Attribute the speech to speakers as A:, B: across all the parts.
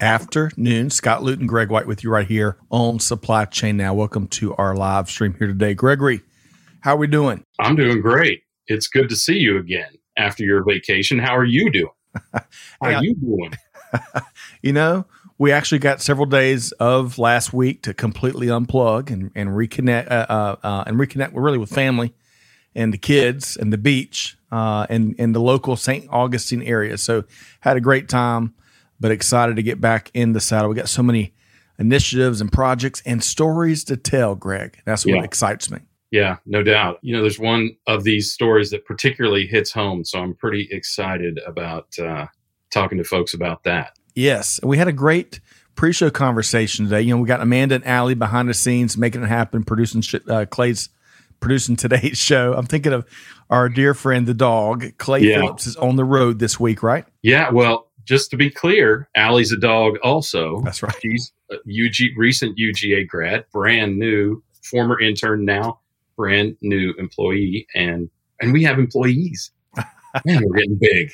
A: afternoon. Scott Luton, Greg White with you right here on Supply Chain Now. Welcome to our live stream here today. Gregory, how are we doing?
B: I'm doing great. It's good to see you again after your vacation. How are you doing? How are you doing?
A: you know, we actually got several days of last week to completely unplug and, and reconnect uh, uh, uh, and reconnect with really with family and the kids and the beach uh, and in the local St. Augustine area. So had a great time, but excited to get back in the saddle. We got so many initiatives and projects and stories to tell, Greg. That's what
B: Yeah.
A: excites me.
B: Yeah, no doubt. You know, there's one of these stories that particularly hits home, so I'm pretty excited about uh, talking to folks about that.
A: Yes, we had a great pre-show conversation today. You know, we got Amanda and Allie behind the scenes making it happen, producing sh- uh, Clay's producing today's show. I'm thinking of our dear friend the dog Clay
B: Yeah.
A: Phillips is on the road this week, right?
B: Yeah, well, just to be clear, Allie's a dog also.
A: That's right.
B: She's a UG, recent UGA grad, brand new, former intern, now brand new employee, and and we have employees. Man, we're getting big.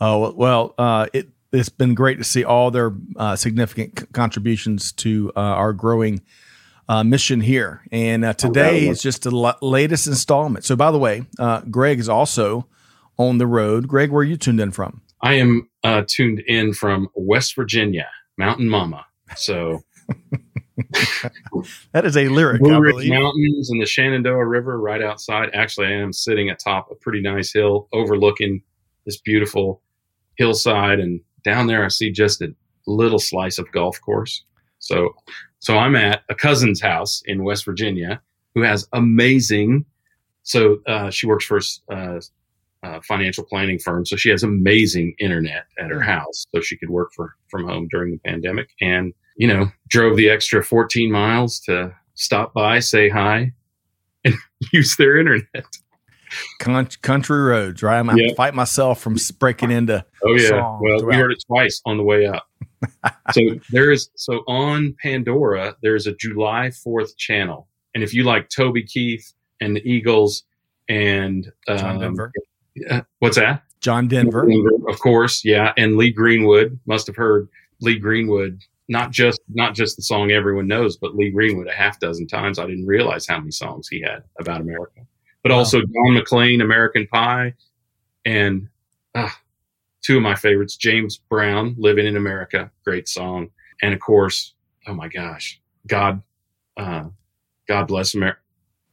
A: Oh well, uh, it it's been great to see all their uh, significant c- contributions to uh, our growing uh, mission here. And uh, today
B: yeah.
A: is just the la- latest installment. So, by the way, uh, Greg is also on the road. Greg, where are you tuned in from?
B: I am uh, tuned in from West Virginia, Mountain Mama. So
A: That is a lyric,
B: Blue
A: I
B: Ridge
A: believe.
B: Mountains and the Shenandoah River right outside. Actually, I am sitting atop a pretty nice hill overlooking this beautiful hillside, and down there I see just a little slice of golf course. So, so I'm at a cousin's house in West Virginia who has amazing. So uh, she works for uh, uh, financial planning firm, so she has amazing internet at her house, so she could work for from home during the pandemic. And you know, drove the extra 14 miles to stop by, say hi, and use their internet.
A: Con- country roads, right? I'm
B: Yeah.
A: fight myself from breaking into.
B: Oh yeah. Well, we heard it twice on the way up. so there's so on Pandora, there's a July 4th channel, and if you like Toby Keith and the Eagles and um,
A: John Denver.
B: What's that?
A: John Denver.
B: of course, yeah, and Lee Greenwood must have heard Lee Greenwood. Not just not just the song everyone knows, but Lee Greenwood a half dozen times. I didn't realize how many songs he had about America, but
A: Wow.
B: also Don McLean, American Pie, and ah, two of my favorites, James Brown, "Living in America," great song, and of course, oh my gosh, God, uh, God bless America.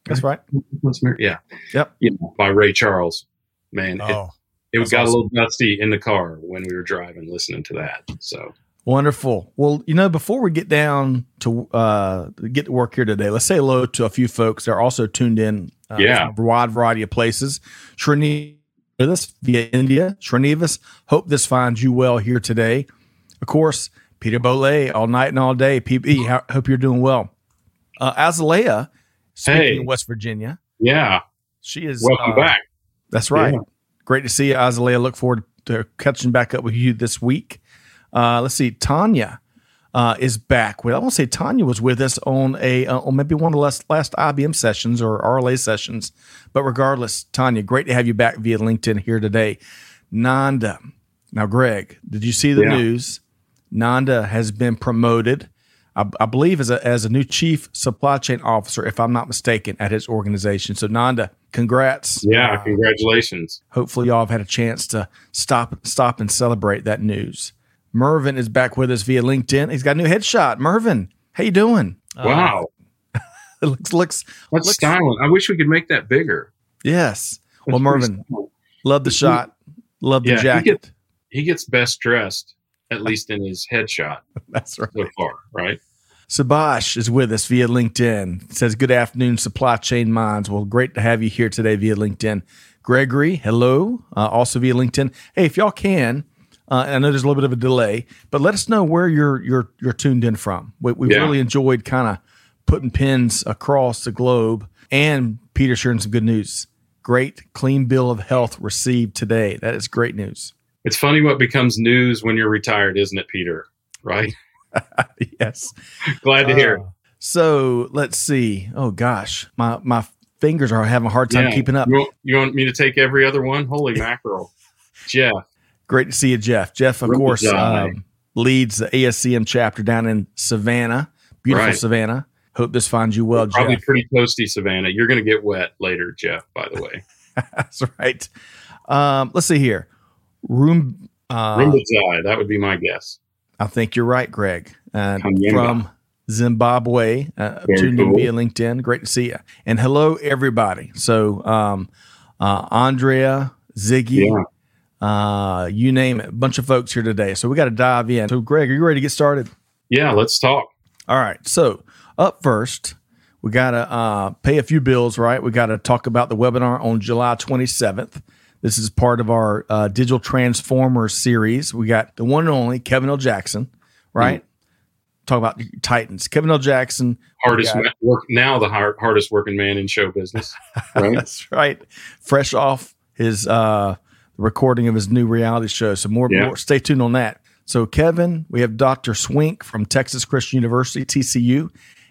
A: That's right.
B: Bless America, yeah,
A: Yep.
B: you know, by Ray Charles. Man, it,
A: Oh,
B: it
A: That's
B: got
A: awesome.
B: a little dusty in the car when we were driving, listening to that. So
A: Wonderful. Well, you know, before we get down to uh, get to work here today, let's say hello to a few folks that are also tuned in. Uh,
B: Yeah.
A: from a wide variety of places. Srini with us via India. Srinivas, hope this finds you well here today. Of course, Peter Bolle, all night and all day. PB, hope you're doing well. Uh, Azalea, speaking
B: Hey.
A: in West Virginia,
B: yeah,
A: she is.
B: welcome
A: uh,
B: back.
A: That's right.
B: Yeah.
A: Great to see you, Azalea. Look forward to catching back up with you this week. Uh, let's see. Tanya uh, is back. Well, I want to say Tanya was with us on a uh, on maybe one of the last, last IBM sessions or RLA sessions. But regardless, Tanya, great to have you back via LinkedIn here today. Nanda. Now, Greg, did you see the
B: Yeah.
A: news? Nanda has been promoted, I, I believe, as a, as a new chief supply chain officer, if I'm not mistaken, at his organization. So, Nanda, congrats.
B: Yeah,
A: Uh,
B: congratulations.
A: hopefully y'all have had a chance to stop stop and celebrate that news. Mervin is back with us via LinkedIn. He's got a new headshot. Mervin, how you doing?
B: Wow,
A: It looks looks
B: that's
A: looks-
B: styling. I wish we could make that bigger.
A: yes. Well,
B: That's pretty
A: Mervin, love the shot. Love the
B: Yeah, he
A: jacket.
B: He gets best dressed, at least in his headshot
A: That's right.
B: so far, right?
A: Sabash is with us via LinkedIn. Says, Good afternoon, supply chain minds. Well, great to have you here today via LinkedIn. Gregory, hello. Uh, also via LinkedIn. Hey, if y'all can, Uh, I know there's a little bit of a delay, but let us know where you're you're you're tuned in from. We, we've
B: Yeah.
A: really enjoyed kind of putting pins across the globe. And Peter sharing some good news. Great clean bill of health received today. That is great news.
B: It's funny what becomes news when you're retired, isn't it, Peter? Right?
A: yes.
B: Glad to hear.
A: Uh, so let's see. Oh gosh, my my fingers are having a hard time
B: Yeah.
A: keeping up.
B: You want, you want me to take every other one? Holy mackerel. Jeff.
A: Great to see you, Jeff. Jeff, of course, um, leads the ASCM chapter down in Savannah, beautiful
B: Right.
A: Savannah. Hope this finds you well, Jeff.
B: Probably
A: Jeff.
B: pretty toasty, Savannah. You're going to get wet later, Jeff, by the way.
A: That's right. Um, let's see here. Room. Uh,
B: Rumbazai, that would be my guess.
A: I think you're right, Greg. Uh, from Zimbabwe, uh, tuned in via LinkedIn. Great to see you. And hello, everybody. So, um, uh, Andrea, Ziggy,
B: Yeah.
A: uh, you name it, a bunch of folks here today. So we got to dive in. So, Greg, are you ready to get started?
B: Yeah, let's talk.
A: All right. So up first, we got to uh, pay a few bills, right? We got to talk about the webinar on July 27th. This is part of our uh, Digital Transformers series. We got the one and only Kevin L. Jackson, right? Talk about Titans. Kevin L. Jackson.
B: Hardest work now, the hard, hardest working man in show business. Right?
A: That's right. Fresh off his uh, recording of his new reality show. So more,
B: Yeah.
A: more stay tuned on that. So Kevin, we have Dr. Swink from Texas Christian University, TCU,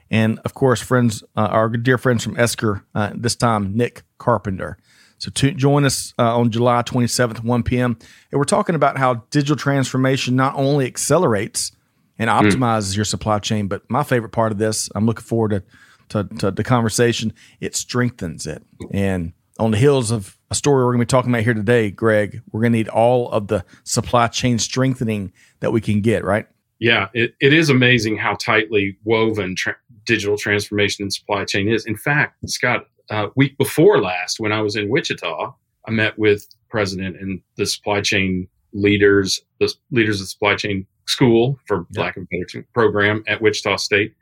A: and of course, friends, uh, our dear friends from Esker. Uh, this time, Nick Carpenter. So to join us uh, on July 27th, 1 p.m. And we're talking about how digital transformation not only accelerates and optimizes your supply chain, but my favorite part of this, I'm looking forward to to, to the conversation. It strengthens it. And on the heels of a story we're going to be talking about here today, Greg, we're going to need all of the supply chain strengthening that we can get, right?
B: Yeah, it, it is amazing how tightly woven tra- digital transformation and supply chain is. In fact, Scott, uh, week before last, when I was in Wichita, I met with president and the supply chain leaders, the leaders of the supply chain school, for
A: Yeah.
B: lack of a better program at Wichita State,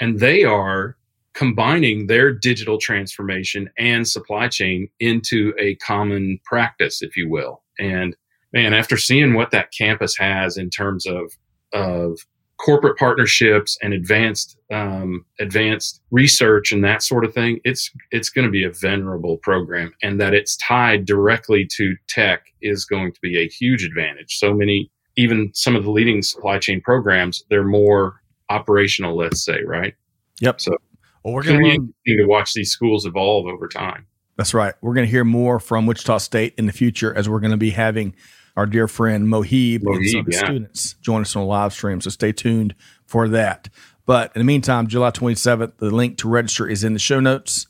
B: and they are combining their digital transformation and supply chain into a common practice, if you will. And man, after seeing what that campus has in terms of of corporate partnerships and advanced um, advanced research and that sort of thing, it's it's going to be a venerable program, and that it's tied directly to tech is going to be a huge advantage. So many, even some of the leading supply chain programs, they're more operational. Let's say, right?
A: Yep.
B: So
A: Well, we're
B: going to interesting to watch these schools evolve over time.
A: That's right. We're going to hear more from Wichita State in the future as we're going to be having our dear friend Mohib, and
B: Mohib,
A: some
B: yeah.
A: students join us on a live stream. So stay tuned for that. But in the meantime, July 27th, the link to register is in the show notes.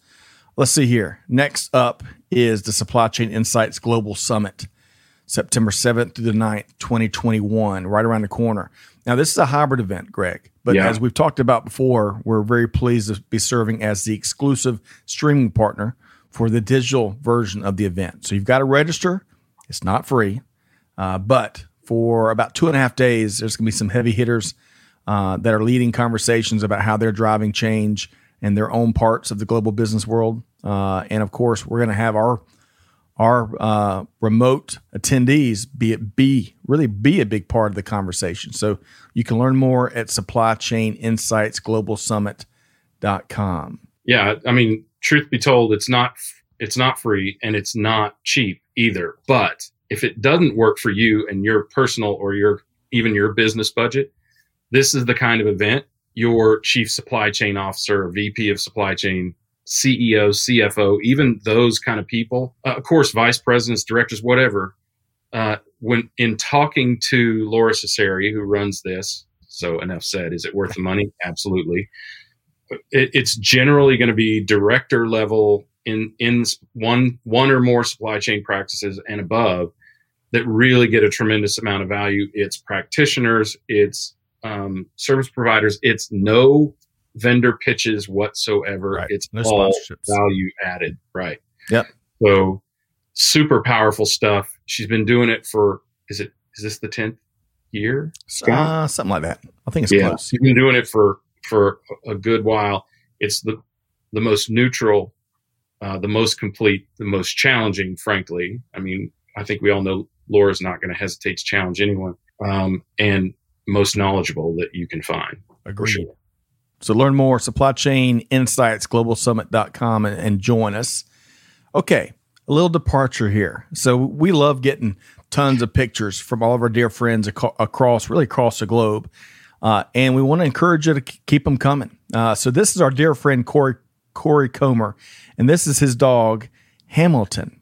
A: Let's see here. Next up is the Supply Chain Insights Global Summit, September 7th through the 9th, 2021, right around the corner. Now, this is a hybrid event, Greg, but
B: Yeah.
A: as we've talked about before, we're very pleased to be serving as the exclusive streaming partner for the digital version of the event. So you've got to register. It's not free, uh, but for about two and a half days, there's going to be some heavy hitters uh, that are leading conversations about how they're driving change in their own parts of the global business world. Uh, and of course, we're going to have our our uh, remote attendees be it be really be a big part of the conversation. So you can learn more at supply chain insights global
B: yeah i mean truth be told it's not it's not free and it's not cheap either but if it doesn't work for you and your personal or your even your business budget this is the kind of event your chief supply chain officer vp of supply chain ceo cfo even those kind of people uh, of course vice presidents directors whatever uh, when in talking to Lora Cecere, who runs this so enough said is it worth the money? Absolutely. It, it's generally going to be director level in in one one or more supply chain practices and above that really get a tremendous amount of value. It's practitioners, it's um, service providers, it's no vendor pitches whatsoever.
A: Right.
B: It's
A: No
B: all value added. Right.
A: Yep.
B: So super powerful stuff. She's been doing it for is it is this the tenth year?
A: Uh, something like that. I think it's
B: yeah,
A: close.
B: she's been doing it for for a good while. It's the the most neutral, uh, the most complete, the most challenging. Frankly, I mean, I think we all know Lora's not going to hesitate to challenge anyone, um, and most knowledgeable that you can find.
A: Agreed. Sure. So learn more, supply chain insights, globalsummit.com and, and join us. Okay, a little departure here. So we love getting tons of pictures from all of our dear friends ac- across, really across the globe. Uh, and we want to encourage you to keep them coming. Uh, so this is our dear friend Corey Corey Comer, and this is his dog Hamilton.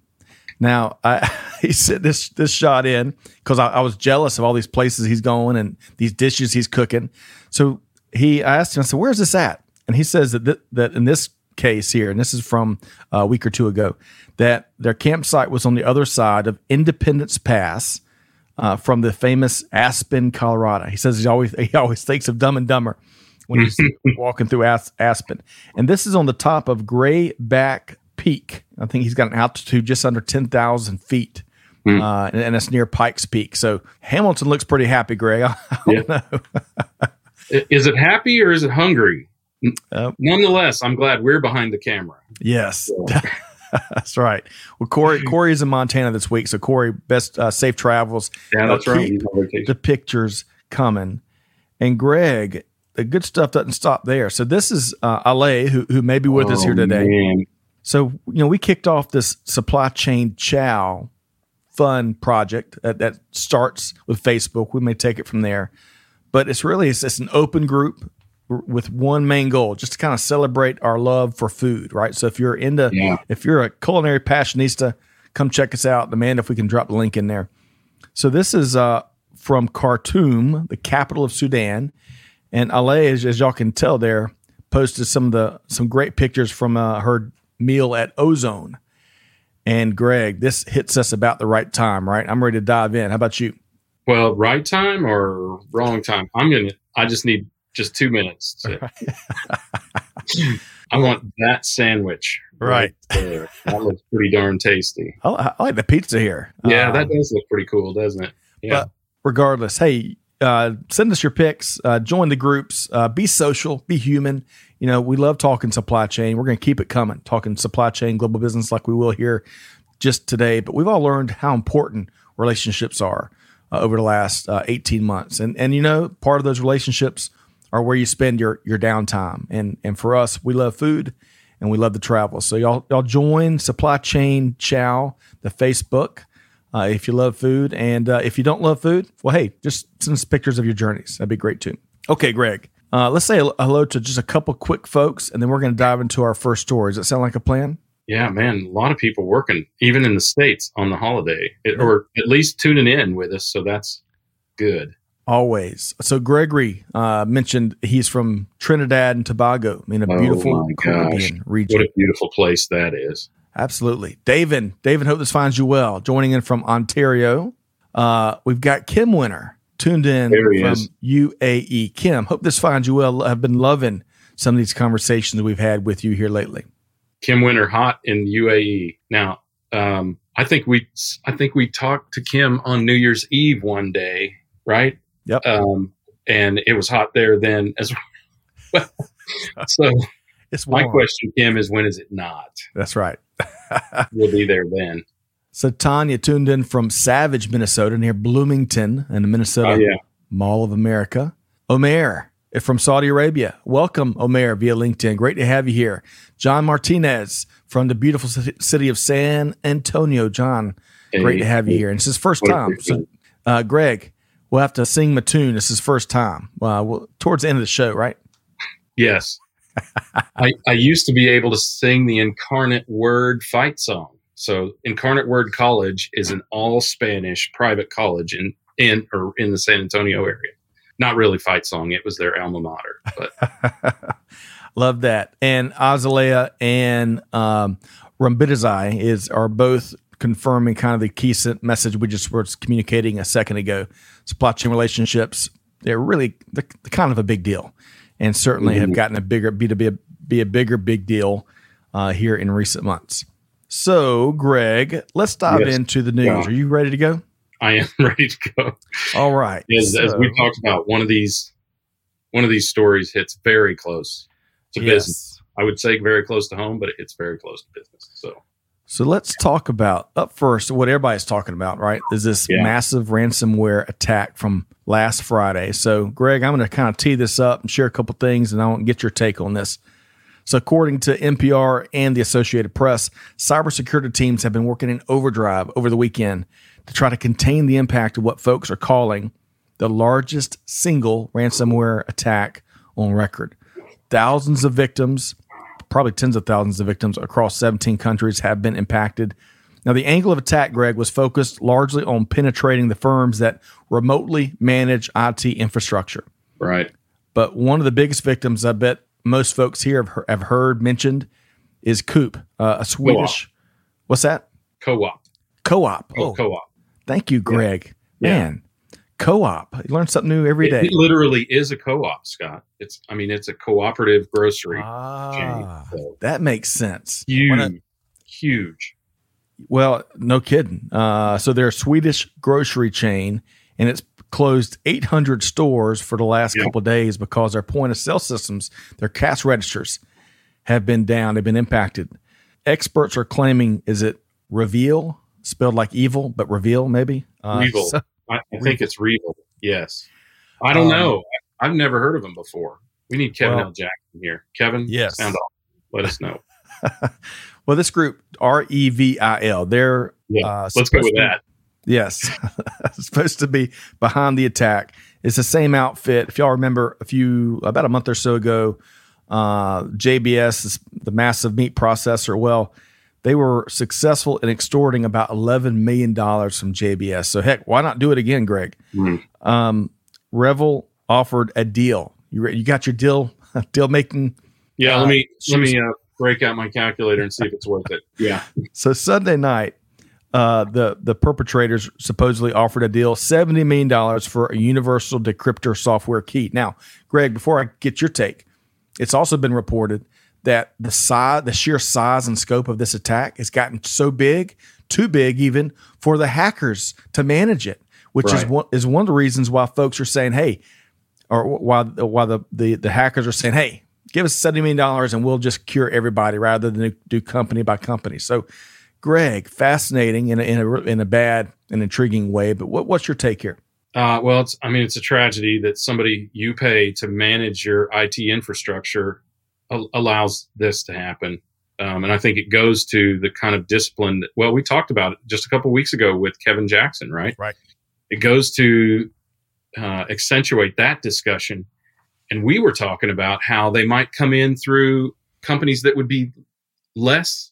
A: Now I, he sent this this shot in because I, I, was jealous of all these places he's going and these dishes he's cooking. So he I asked him, I said, "Where's this at?" And he says that th- that in this case here, and this is from a week or two ago, that their campsite was on the other side of Independence Pass. Uh, from the famous Aspen, Colorado. He says he always he always thinks of Dumb and Dumber when he's walking through As- Aspen. And this is on the top of Grayback Peak. I think he's got an altitude just under 10,000 feet. Mm. Uh, and, and, it's near Pikes Peak. So Hamilton looks pretty happy, Greg. I, yeah. know.
B: is it happy or is it hungry? Uh, Nonetheless, I'm glad we're behind the camera.
A: Yes. So. that's right. Well, Corey Corey is in Montana this week, so Corey, best uh, safe travels.
B: Yeah, that's right.
A: The pictures coming, and Greg, the good stuff doesn't stop there. So this is uh, Ale, who who may be with oh, us here oh, today. Man. So you know, we kicked off this supply chain chow fun project that, that starts with Facebook. We may take it from there, but it's really it's, it's an open group with one main goal, just to kind of celebrate our love for food, right? So if you're into, yeah. if you're a culinary passionista, come check us out. Demand if we can drop the link in there. So this is uh, from Khartoum, the capital of Sudan, and Ale, as, as, y'all can tell, there posted some of the some great pictures from uh, her meal at Ozone. And Greg, this hits us about the right time, right? I'm ready to dive in. How about you?
B: Well, right time or wrong time? I'm gonna. I just need just two minutes. To, I want that sandwich.
A: Right.
B: right that looks pretty darn tasty.
A: I, I, like the pizza here.
B: Yeah, um, that does look pretty cool, doesn't it?
A: Yeah. Regardless, hey, uh, send us your picks, uh, join the groups, uh, be social, be human. You know, we love talking supply chain. We're going to keep it coming, talking supply chain, global business, like we will here just today. But we've all learned how important relationships are uh, over the last uh, 18 months. And, and, you know, part of those relationships are where you spend your, your downtime. And, and for us, we love food and we love to travel. So y'all, y'all join Supply Chain Chow, the Facebook uh, if you love food. And uh, if you don't love food, well, hey, just send us pictures of your journeys. That'd be great too. Okay, Greg. Uh, let's say hello to just a couple quick folks, and then we're going to dive into our first story. Does that sound like a plan?
B: Yeah, man, a lot of people working, even in the states, on the holiday, it, or at least tuning in with us. So that's good.
A: Always. So Gregory uh, mentioned he's from Trinidad and Tobago, in a oh beautiful Caribbean region.
B: What a beautiful place that is.
A: Absolutely. David, David, hope this finds you well. Joining in from Ontario. Uh, we've got Kim Winter tuned in from is. UAE. Kim, hope this finds you well. I've been loving some of these conversations we've had with you here lately.
B: Kim Winter, hot in UAE. Now, um, I think we, I think we talked to Kim on New Year's Eve one day, right?
A: Yep.
B: Um, and it was hot there then as well. so, it's my question, Kim, is when is it not?
A: That's right.
B: We'll be there then.
A: So Tanya tuned in from Savage, Minnesota, near Bloomington in the Minnesota oh, yeah. Mall of America. Omer from Saudi Arabia. Welcome, Omer, via LinkedIn. Great to have you here. John Martinez from the beautiful city of San Antonio. John, hey, great to have you here. And it's his first time. So, uh, Greg, we'll have to sing my tune. It's his first time. Uh, well, towards the end of the show, right?
B: Yes. I, I used to be able to sing the Incarnate Word fight song. So Incarnate Word College is an all Spanish private college in in or in the San Antonio area. Not really fight song; it was their alma mater. But
A: love that. And Azalea and um, is are both confirming kind of the key message we just were communicating a second ago. Supply chain relationships they're really they're kind of a big deal and certainly mm-hmm. have gotten a bigger be to be a, be a bigger big deal uh, here in recent months. So, Greg, let's dive yes. into the news. Are you ready to go?
B: I am ready to go.
A: All right.
B: As, so, as, we talked about, one of these one of these stories hits very close to yes. business. I would say very close to home, but it's very close to business. So
A: let's talk about up first what everybody's talking about, right? Is this
B: Yeah.
A: massive ransomware attack from last Friday. So, Greg, I'm going to kind of tee this up and share a couple things, and I want to get your take on this. So, according to NPR and the Associated Press, cybersecurity teams have been working in overdrive over the weekend to try to contain the impact of what folks are calling the largest single ransomware attack on record. Thousands of victims, probably tens of thousands of victims across 17 countries have been impacted. Now, the angle of attack, Greg, was focused largely on penetrating the firms that remotely manage IT infrastructure.
B: Right.
A: But one of the biggest victims, I bet most folks here have, have heard mentioned, is Coop, uh, a Swedish. What's that?
B: Co-op.
A: Co-op.
B: Oh,
A: Oh,
B: co-op.
A: thank you, Greg.
B: Yeah.
A: Man, co-op. You learn something new every
B: It,
A: day.
B: it literally is a co-op, Scott. It's. I mean, it's a cooperative grocery
A: Ah,
B: chain. So
A: that makes sense.
B: huge,
A: I-
B: huge.
A: Well, no kidding. Uh, so they're a Swedish grocery chain, and it's closed 800 stores for the last
B: Yeah.
A: couple of days because their point of sale systems, their cash registers, have been down. They've been impacted. Experts are claiming, is it Reveal, spelled like evil, but Reveal maybe? Uh, so-
B: I, I think it's Regal. Yes. I don't
A: Um,
B: know. I, I've never heard of them before. We need Kevin
A: Well-
B: L. Jackson here. Kevin,
A: Yes.
B: sound off. Let us know.
A: well, this group, R E V I L, they're
B: Yeah.
A: uh,
B: Let's go with that.
A: Yes, supposed to be behind the attack. It's the same outfit. If y'all remember, a few about a month or so ago, uh, JBS, is the massive meat processor. Well, they were successful in extorting about eleven million dollars from JBS. So heck, why not do it again, Greg?
B: Mhm.
A: Um, Revel offered a deal. You re- you got your deal deal making.
B: Yeah.
A: Uh,
B: let me let me uh, break out my calculator and see if it's worth it. Yeah.
A: So Sunday night, uh, the the perpetrators supposedly offered a deal seventy million dollars for a universal decryptor software key. Now, Greg, before I get your take, it's also been reported that the size, the sheer size and scope of this attack has gotten so big, too big even for the hackers to manage it, which is one is one of the reasons why folks are saying, "Hey," or why why the the, the hackers are saying, "Hey." Give us seventy million dollars and we'll just cure everybody rather than do company by company. So, Greg, fascinating in a, in a in a bad and intriguing way. But what, what's your take here?
B: Uh, well, it's, I mean, it's a tragedy that somebody you pay to manage your IT infrastructure allows this to happen. Um, and I think it goes to the kind of discipline that, well, we talked about it just a couple weeks ago with Kevin Jackson, right?
A: Right.
B: It goes to uh, accentuate that discussion. And we were talking about how they might come in through companies that would be less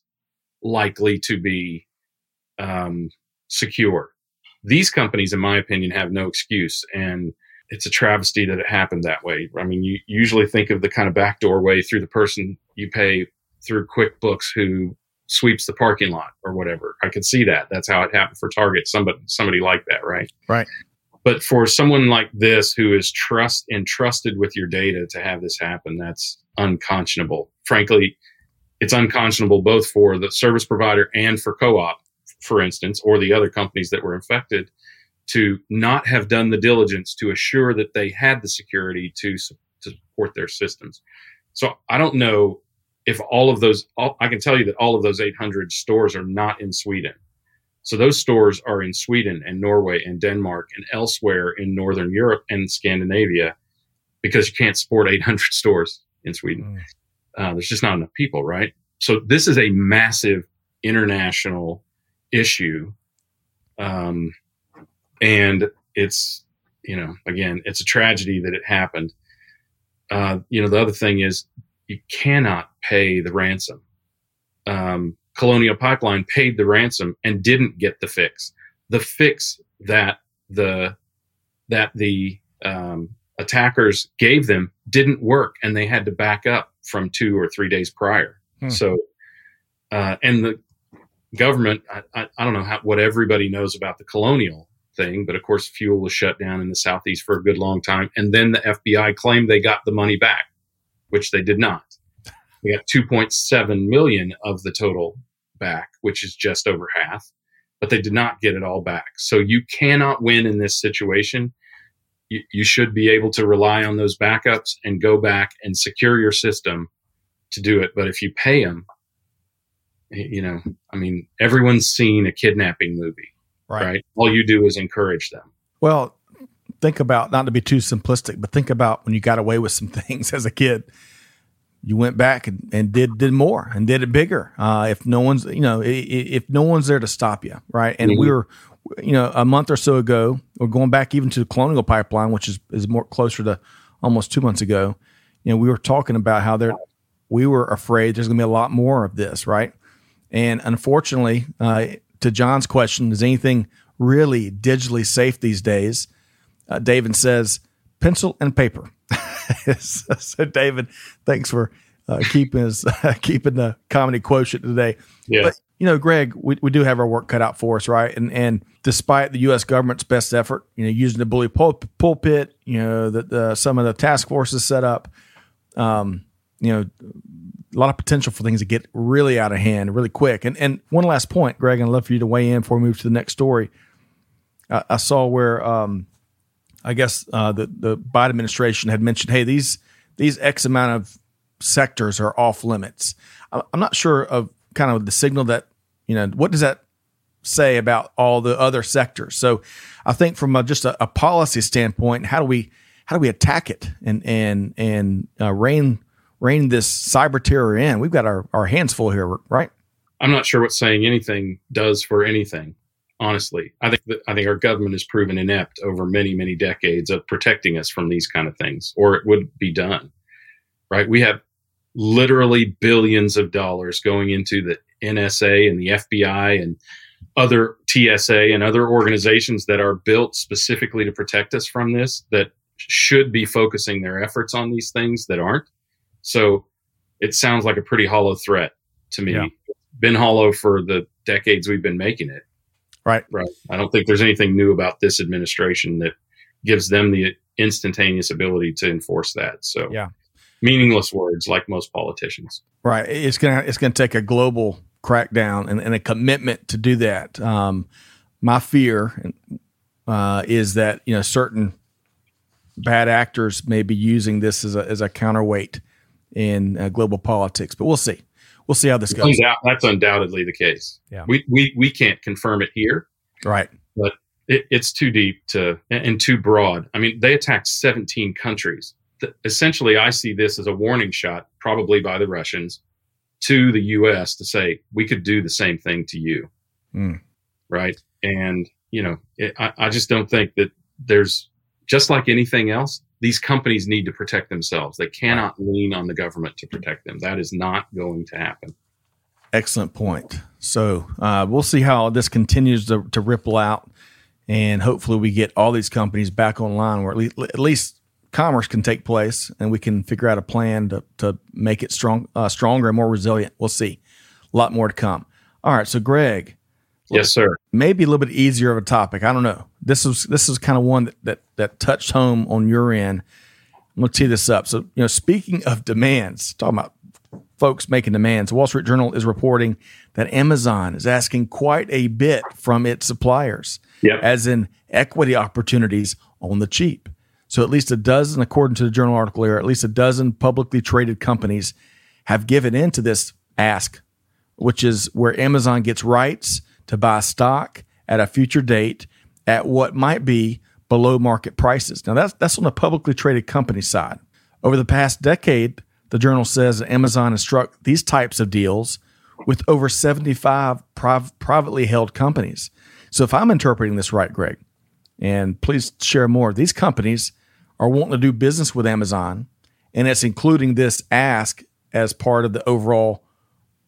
B: likely to be um, secure these companies, in my opinion, have no excuse. And it's a travesty that it happened that way. I mean, you usually think of the kind of backdoor way through the person you pay through QuickBooks who sweeps the parking lot or whatever. I could see that. That's how it happened for Target. Somebody, somebody like that, right?
A: Right.
B: But for someone like this who is trust entrusted with your data to have this happen, that's unconscionable. Frankly, it's unconscionable both for the service provider and for co-op for instance, or the other companies that were infected, to not have done the diligence to assure that they had the security to, to support their systems. So I don't know if all of those, all, I can tell you that all of those 800 stores are not in Sweden. So those stores are in Sweden and Norway and Denmark and elsewhere in Northern Europe and Scandinavia because you can't support 800 stores in Sweden. Uh, there's just not enough people, right? So this is a massive international issue. Um, and it's, you know, again, it's a tragedy that it happened. Uh, you know, the other thing is you cannot pay the ransom. Um, Colonial Pipeline paid the ransom and didn't get the fix. The fix that the that the um, attackers gave them didn't work, and they had to back up from two or three days prior.
A: Hmm.
B: So, uh, and the government, I, I, I don't know how, what everybody knows about the colonial thing, but of course, fuel was shut down in the southeast for a good long time, and then the FBI claimed they got the money back, which they did not. We got 2.7 million of the total back, which is just over half, but they did not get it all back. So you cannot win in this situation. You, you should be able to rely on those backups and go back and secure your system to do it. But if you pay them, you know, I mean, everyone's seen a kidnapping movie, right? right? All you do is encourage them.
A: Well, think about not to be too simplistic, but think about when you got away with some things as a kid. You went back and, and did did more and did it bigger. Uh, if no one's you know if, if, no one's there to stop you, right? And mm-hmm. we were, you know, a month or so ago, we're going back even to the colonial pipeline, which is is more closer to almost two months ago. You know, we were talking about how there we were afraid there's going to be a lot more of this, right? And unfortunately, uh, to John's question, is anything really digitally safe these days? uh, David says, pencil and paper. so, David, thanks for uh, keeping us keeping the comedy quotient today.
B: Yeah. But,
A: you know, Greg, we, we do have our work cut out for us, right? And and despite the U.S. government's best effort, you know, using the bully pul- pulpit, you know, that some of the task forces set up, um, you know, a lot of potential for things to get really out of hand really quick. And and one last point, Greg, I'd love for you to weigh in before we move to the next story. I, I saw where um, I guess uh, the the Biden administration had mentioned, hey, these these X amount of sectors are off limits. I'm not sure of kind of the signal that you know what does that say about all the other sectors. So I think from a, just a, a, policy standpoint, how do we how do we attack it and and and uh, rein rein this cyber terror in? We've got our our hands full here, right?
B: I'm not sure what saying anything does for anything honestly. I think that I think our government has proven inept over many, many decades of protecting us from these kind of things, or it would be done. Right? We have literally billions of dollars going into the NSA and the FBI and other TSA and other organizations that are built specifically to protect us from this that should be focusing their efforts on these things that aren't. So it sounds like a pretty hollow threat to me. Yeah. Been hollow for the decades we've been making it.
A: Right.
B: Right. I don't think there's anything new about this administration that gives them the instantaneous ability to enforce that. So
A: yeah,
B: meaningless words like most politicians.
A: Right. It's gonna it's gonna take a global crackdown and, and a commitment to do that. Um, my fear uh, is that you know certain bad actors may be using this as a as a counterweight in uh, global politics, but we'll see we'll see how this goes.
B: That's undoubtedly the case.
A: Yeah.
B: We, we, we can't confirm it here.
A: Right.
B: But it, it's too deep to and too broad. I mean, they attacked 17 countries. The, essentially, I see this as a warning shot, probably by the Russians, to the U.S. to say we could do the same thing to you. Mm. Right. And, you know, it, I, I just don't think that there's just like anything else, these companies need to protect themselves. They cannot lean on the government to protect them. That is not going to happen.
A: Excellent point. So uh, we'll see how this continues to, to, ripple out, and hopefully we get all these companies back online, where at least, at least commerce can take place, and we can figure out a plan to, to make it strong, uh, stronger and more resilient. We'll see. A lot more to come. All right. So Greg,
B: Yes, sir.
A: Maybe a little bit easier of a topic. I don't know. This is this is kind of one that that, that touched home on your end. I'm going to tee this up. So, you know, speaking of demands, talking about folks making demands, Wall Street Journal is reporting that Amazon is asking quite a bit from its suppliers,
B: yep.
A: as in equity opportunities on the cheap. So, at least a dozen, according to the journal article here, at least a dozen publicly traded companies have given in to this ask, which is where Amazon gets rights to buy stock at a future date at what might be below market prices. Now, that's, that's on the publicly traded company side. Over the past decade, the journal says that Amazon has struck these types of deals with over 75 priv- privately held companies. So, if I'm interpreting this right, Greg, and please share more, these companies are wanting to do business with Amazon, and it's including this ask as part of the overall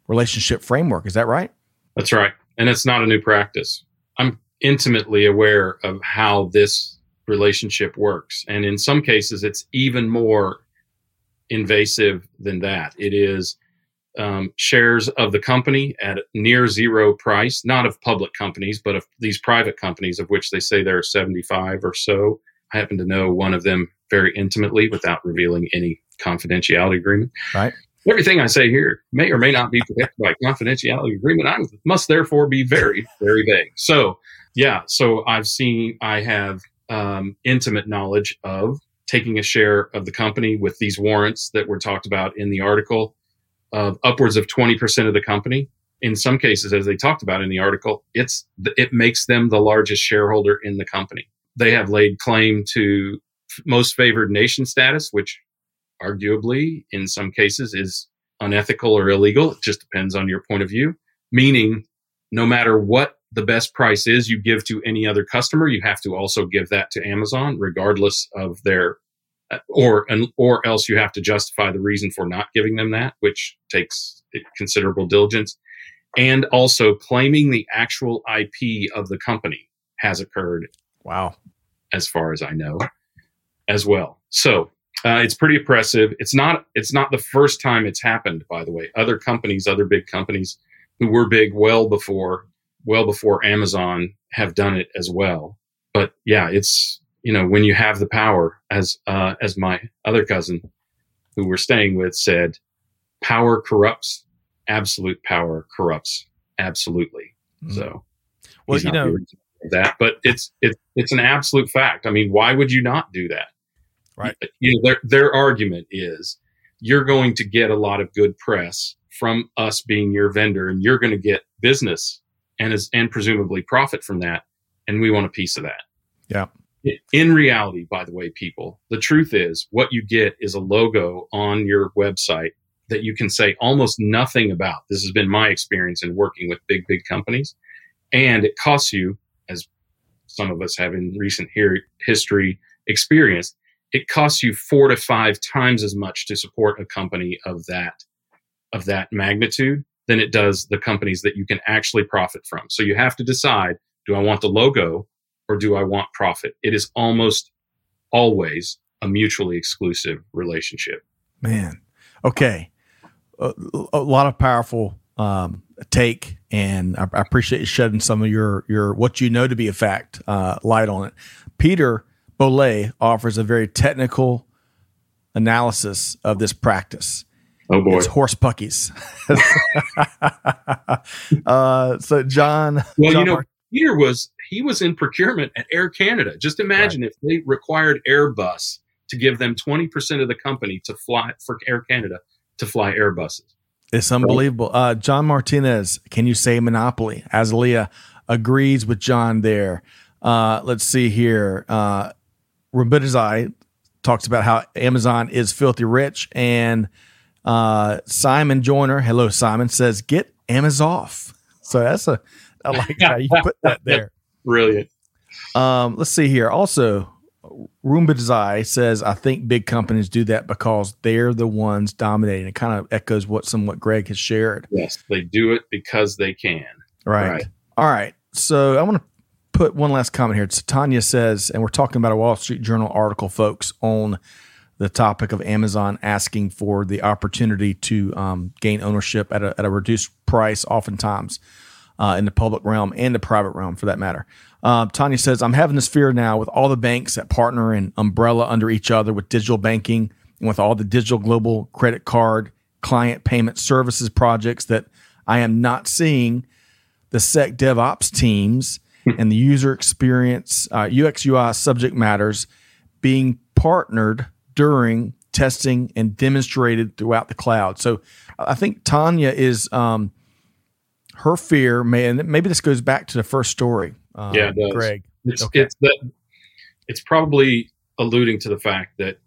A: relationship framework. Is that right?
B: That's right and it's not a new practice. I'm intimately aware of how this relationship works. And in some cases, it's even more invasive than that. It is um, shares of the company at near zero price, not of public companies, but of these private companies, of which they say there are 75 or so. I happen to know one of them very intimately without revealing any confidentiality agreement.
A: Right.
B: Everything I say here may or may not be protected by confidentiality agreement. I must therefore be very, very vague. So, yeah. So I've seen, I have um, intimate knowledge of taking a share of the company with these warrants that were talked about in the article of upwards of 20% of the company in some cases, as they talked about in the article, it's it makes them the largest shareholder in the company. They have laid claim to most favored nation status, which arguably in some cases is unethical or illegal. It just depends on your point of view. Meaning, no matter what the best price is you give to any other customer, you have to also give that to Amazon, regardless of their uh, or or else you have to justify the reason for not giving them that, which takes considerable diligence. And also claiming the actual IP of the company has occurred.
A: Wow.
B: As far as I know, as well. So uh, it's pretty oppressive. It's not. It's not the first time it's happened. By the way, other companies, other big companies who were big well before, well before Amazon, have done it as well. But yeah, it's you know when you have the power, as uh, as my other cousin, who we're staying with, said, power corrupts. Absolute power corrupts absolutely. Mm. So,
A: well, you know
B: that, but it's it's it's an absolute fact. I mean, why would you not do that?
A: Right.
B: You know, their their argument is you're going to get a lot of good press from us being your vendor, and you're going to get business and as and presumably profit from that, and we want a piece of that.
A: Yeah.
B: In reality, by the way, people, the truth is what you get is a logo on your website that you can say almost nothing about. This has been my experience in working with big, big companies. And it costs you, as some of us have in recent here, history experienced, it costs you four to five times as much to support a company of that of that magnitude than it does the companies that you can actually profit from. So you have to decide, do I want the logo or do I want profit? It is almost always a mutually exclusive relationship.
A: Man. Okay. A, a lot of powerful um, take, and I, I, appreciate you shedding some of your your what you know to be a fact uh, light on it. Peter Bolle offers a very technical analysis of this practice.
B: Oh boy,
A: it's horse puckies. uh, so John,
B: well,
A: John
B: you know, Peter was he was in procurement at Air Canada. Just imagine right. if they required Airbus to give them twenty percent of the company to fly for Air Canada to fly Airbuses.
A: It's unbelievable. Uh, John Martinez, can you say monopoly? Azalea agrees with John there. Uh, let's see here. Uh, Rubidizai talks about how Amazon is filthy rich, and uh, Simon Joyner, hello Simon, says get Amazon off. So that's a I like how you put that there.
B: Brilliant.
A: Um, let's see here. Also, Roombadzai says, I think big companies do that because they're the ones dominating. It kind of echoes what somewhat Greg has shared.
B: Yes, they do it because they can.
A: Right. right. All right. So I want to put one last comment here. Tanya says, and we're talking about a Wall Street Journal article, folks, on the topic of Amazon asking for the opportunity to um, gain ownership at a, at a reduced price, oftentimes uh, in the public realm and the private realm for that matter. Uh, Tanya says, I'm having this fear now with all the banks that partner and umbrella under each other with digital banking and with all the digital global credit card client payment services projects that I am not seeing the SEC DevOps teams and the user experience, uh, UX UI subject matters being partnered during testing and demonstrated throughout the cloud. So I think Tanya is um, her fear, may, and maybe this goes back to the first story.
B: Uh, yeah, it
A: Greg.
B: It's okay. it's that it's probably alluding to the fact that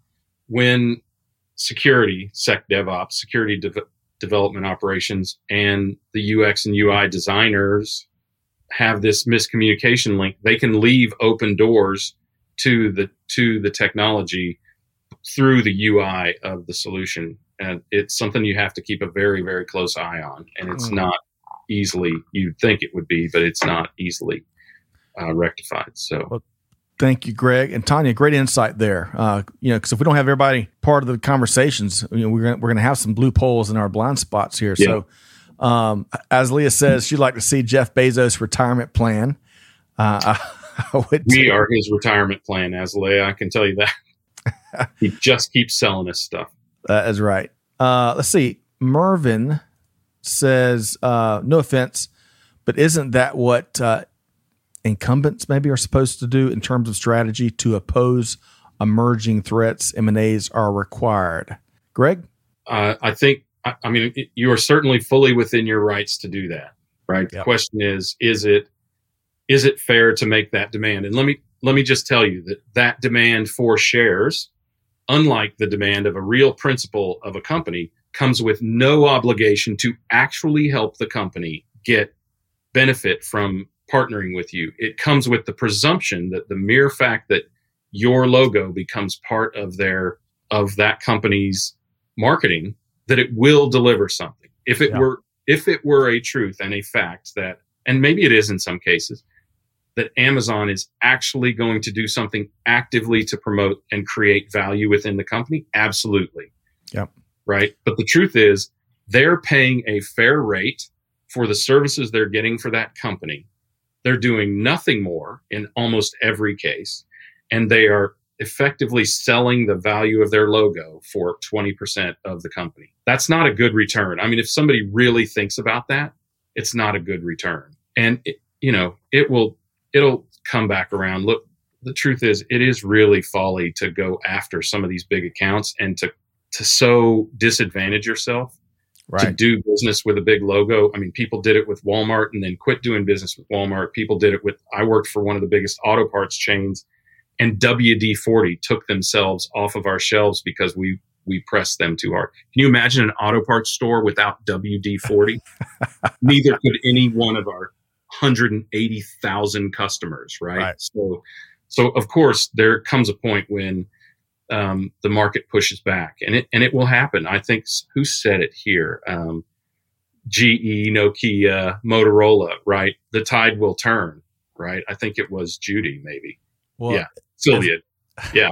B: when security, sec DevOps, security de- development operations, and the UX and UI designers have this miscommunication link, they can leave open doors to the to the technology through the UI of the solution. And it's something you have to keep a very, very close eye on. And it's mm. not easily, you'd think it would be, but it's not easily uh, rectified. So, well,
A: thank you, Greg and Tanya. Great insight there. Uh, you know, because if we don't have everybody part of the conversations, you know, we're gonna, we're going to have some blue poles in our blind spots here. Yeah. So, um, Azalea says, she'd like to see Jeff Bezos' retirement plan. Uh,
B: we are his retirement plan, Azalea. I can tell you that. he just keeps selling us stuff.
A: That is right. Uh, let's see. Mervin says, uh, no offense, but isn't that what uh, incumbents maybe are supposed to do in terms of strategy to oppose emerging threats? M&As are required. Greg?
B: Uh, I think I, I mean, it, you are certainly fully within your rights to do that, right? The question is, is it is it fair to make that demand? And let me let me just tell you that that demand for shares, unlike the demand of a real principal of a company, comes with no obligation to actually help the company get benefit from partnering with you. It comes with the presumption that the mere fact that your logo becomes part of their of that company's marketing that it will deliver something. If it
A: Yeah.
B: were if it were a truth and a fact that and maybe it is in some cases that Amazon is actually going to do something actively to promote and create value within the company, absolutely.
A: Yep.
B: Right? But the truth is they're paying a fair rate for the services they're getting for that company. They're doing nothing more in almost every case and they are effectively selling the value of their logo for 20% of the company. That's not a good return. I mean, if somebody really thinks about that, it's not a good return. And it, you know, it will it'll come back around. Look, the truth is it is really folly to go after some of these big accounts and to to so disadvantage yourself to do business with a big logo. I mean, people did it with Walmart and then quit doing business with Walmart. People did it with, I worked for one of the biggest auto parts chains and WD 40 took themselves off of our shelves because we, we pressed them too hard. Can you imagine an auto parts store without WD 40? Neither could any one of our 180,000 customers, right?
A: Right.
B: So, so of course there comes a point when um, the market pushes back, and it and it will happen. I think who said it here? Um, GE, Nokia, Motorola, right? The tide will turn, right? I think it was Judy, maybe
A: Well,
B: Yeah. Sylvia, yeah.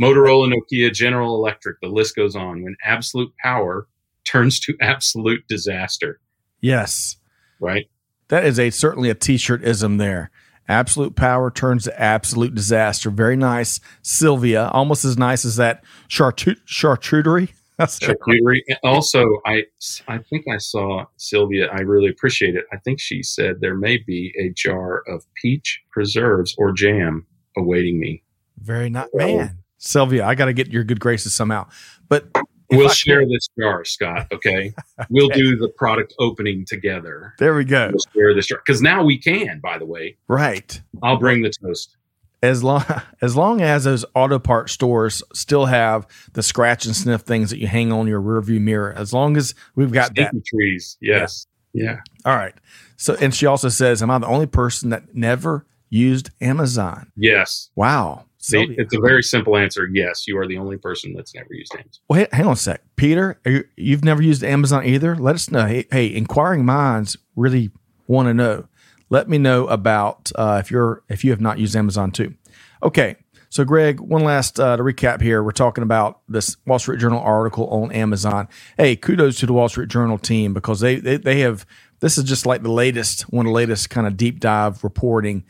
B: Motorola, Nokia, General Electric. The list goes on. When absolute power turns to absolute disaster,
A: yes.
B: right?
A: That is a certainly a t-shirt ism there. Absolute power turns to absolute disaster. Very nice, Sylvia. Almost as nice as that chartreuse charcuterie. That's it.
B: charcuterie. Also, I I think I saw Sylvia. I really appreciate it. I think she said there may be a jar of peach preserves or jam awaiting me.
A: Very nice, man. Sylvia, I got to get your good graces somehow. But
B: we'll
A: I
B: share
A: could-
B: this jar, Scott. Okay, we'll do the product opening together.
A: There we go.
B: We'll share this jar because now we can. By the way,
A: Right.
B: I'll bring the toast.
A: As long as long as those auto part stores still have the scratch and sniff things that you hang on your rearview mirror, as long as we've got that.
B: Trees. Yes. Yeah.
A: All right. So, and she also says, "Am I the only person that never used Amazon?"
B: Yes.
A: Wow.
B: See,
A: Sylvia.
B: it's a very simple answer. Yes, you are the only person that's never used Amazon.
A: Wait, hang on a sec, Peter. Are you, you've never used Amazon either. Let us know. Hey, hey inquiring minds really want to know. Let me know about uh, if you're if you have not used Amazon too. Okay, so Greg, one last uh, to recap here. We're talking about this Wall Street Journal article on Amazon. Hey, kudos to the Wall Street Journal team because they they, they have this is just like the latest one of the latest kind of deep dive reporting,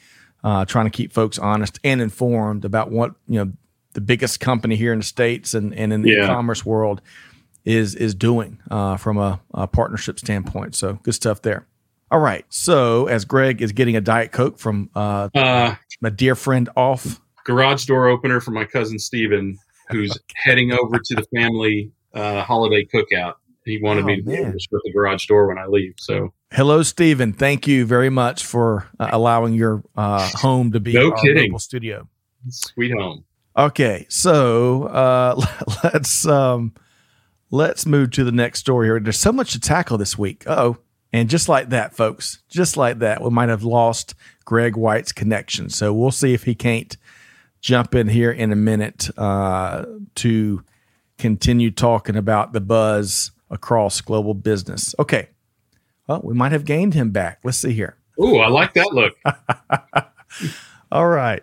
A: uh, trying to keep folks honest and informed about what you know the biggest company here in the states and, and in the
B: Yeah.
A: e-commerce world is is doing uh, from a, a partnership standpoint. So good stuff there. All right. So as Greg is getting a diet coke from uh,
B: Uh,
A: my dear friend off,
B: garage door opener for my cousin Steven, who's heading over to the family uh, holiday cookout. He wanted
A: Oh,
B: me to be able to shut the garage door when I leave. So
A: hello Stephen. Thank you very much for uh, allowing your uh, home to be
B: No
A: our
B: kidding.
A: local studio.
B: sweet home.
A: Okay, so uh, let's um, let's move to the next story here. There's so much to tackle this week. Oh, and just like that, folks, just like that, we might have lost Greg White's connection. So we'll see if he can't jump in here in a minute uh, to continue talking about the buzz across global business. Okay, well, we might have gained him back. Let's see here.
B: Ooh, I like that look.
A: All right,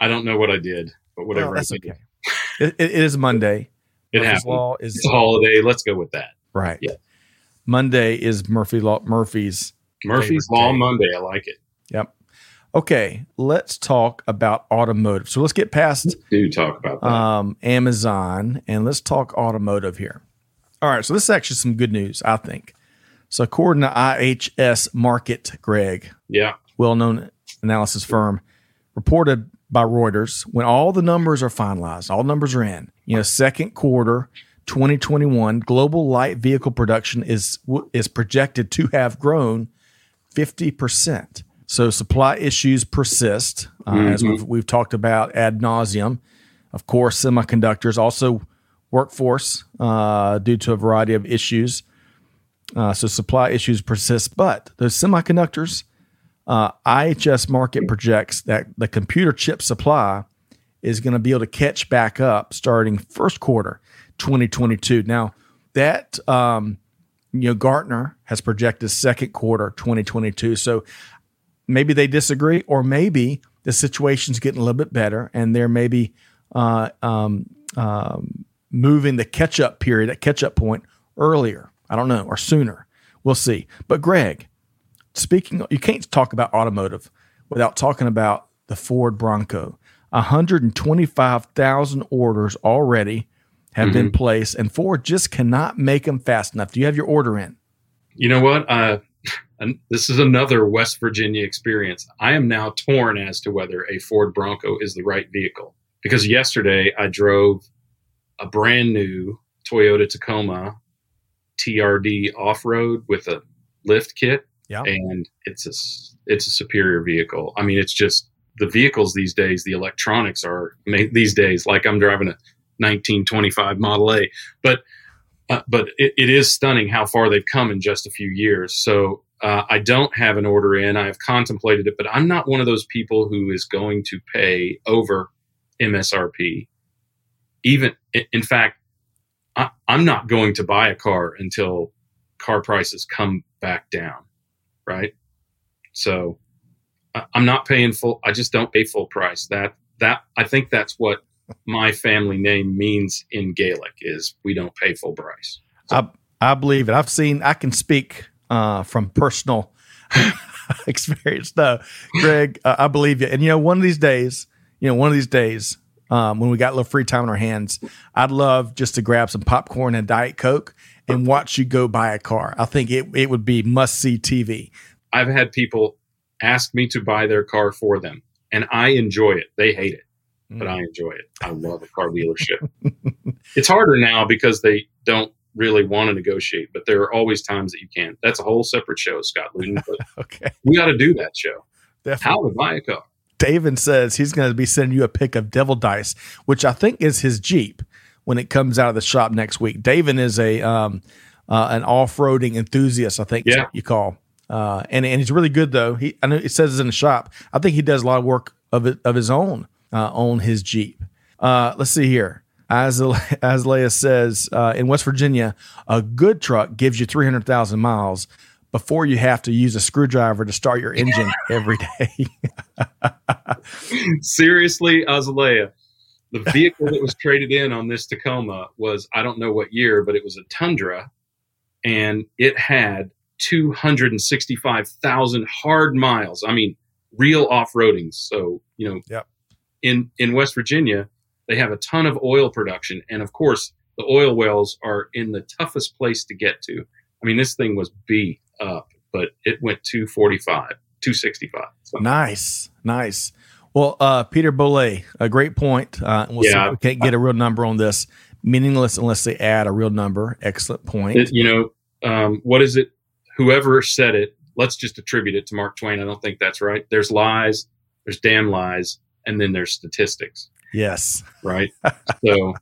B: I don't know what I did, but whatever.
A: well, that's okay. It, it is Monday.
B: It
A: Murphy's
B: happened.
A: Law is
B: It's a holiday. Let's go with that.
A: Right.
B: Yeah.
A: Monday is Murphy Law Murphy's.
B: Murphy's Law
A: day.
B: Monday. I like it.
A: Yep. Okay, let's talk about automotive. So let's get past
B: Do talk about that.
A: um, Amazon and let's talk automotive here. All right, so this is actually some good news, I think. So according to IHS Markit, Greg,
B: yeah.
A: well-known analysis firm, reported by Reuters, when all the numbers are finalized, all numbers are in. You know, second quarter 2021, global light vehicle production is is projected to have grown 50%. So supply issues persist, uh, mm-hmm. as we've, we've talked about ad nauseum. Of course, semiconductors, also workforce, uh, due to a variety of issues. Uh, so supply issues persist, but those semiconductors, uh, IHS Markit projects that the computer chip supply is going to be able to catch back up starting first quarter 2022. Now that um, you know Gartner has projected second quarter 2022. So maybe they disagree, or maybe the situation's getting a little bit better, and they're maybe uh, um, um, moving the catch up period, at catch up point earlier. I don't know, or sooner. We'll see. But Greg, speaking, you can't talk about automotive without talking about the Ford Bronco. 125,000 orders already have mm-hmm. been placed, and Ford just cannot make them fast enough. Do you have your order in?
B: You know what? Uh, this is another West Virginia experience. I am now torn as to whether a Ford Bronco is the right vehicle because yesterday I drove a brand new Toyota Tacoma TRD off road with a lift kit.
A: Yeah.
B: And it's a it's a superior vehicle. I mean, it's just the vehicles these days, the electronics are these days like I'm driving a 1925 Model A, but uh, but it, it is stunning how far they've come in just a few years. So uh, I don't have an order in. I have contemplated it, but I'm not one of those people who is going to pay over MSRP. Even in fact, I, I'm not going to buy a car until car prices come back down, right? So I'm not paying full. I just don't pay full price. That that I think that's what my family name means in Gaelic is we don't pay full price.
A: So. I I believe it. I've seen. I can speak uh, from personal experience. No, Greg, uh, I believe you. And you know, one of these days, you know, one of these days, um, when we got a little free time in our hands, I'd love just to grab some popcorn and Diet Coke and watch you go buy a car. I think it, it would be must see TV.
B: I've had people ask me to buy their car for them, and I enjoy it. They hate it, but I mm. enjoy it. I love a car dealership. it's harder now because they don't really want to negotiate, but there are always times that you can. That's a whole separate show, Scott Luton.
A: okay.
B: We got to do that show.
A: Definitely.
B: How to buy a car.
A: David says he's going to be sending you a pic of Devil Dice, which I think is his Jeep when it comes out of the shop next week. David is a um, uh, an off roading enthusiast, I think
B: yeah.
A: you call. Uh, and and he's really good though. He I know it says it's in the shop. I think he does a lot of work of it of his own uh, on his Jeep. Uh, let's see here. As Azalea says, uh, in West Virginia, a good truck gives you 300,000 miles before you have to use a screwdriver to start your engine every day.
B: Seriously, Azalea, the vehicle that was traded in on this Tacoma was, I don't know what year, but it was a Tundra and it had 265,000 hard miles. I mean, real off roading. So, you know,
A: yep.
B: in, in West Virginia, they have a ton of oil production. And of course, the oil wells are in the toughest place to get to. I mean, this thing was beat up, but it went 245, 265.
A: So. Nice, nice. Well, uh, Peter Bolle, a great point. Uh, we'll yeah, we can't get a real number on this. Meaningless unless they add a real number. Excellent point.
B: It, you know, um, what is it? Whoever said it, let's just attribute it to Mark Twain. I don't think that's right. There's lies, there's damn lies, and then there's statistics.
A: Yes.
B: Right. so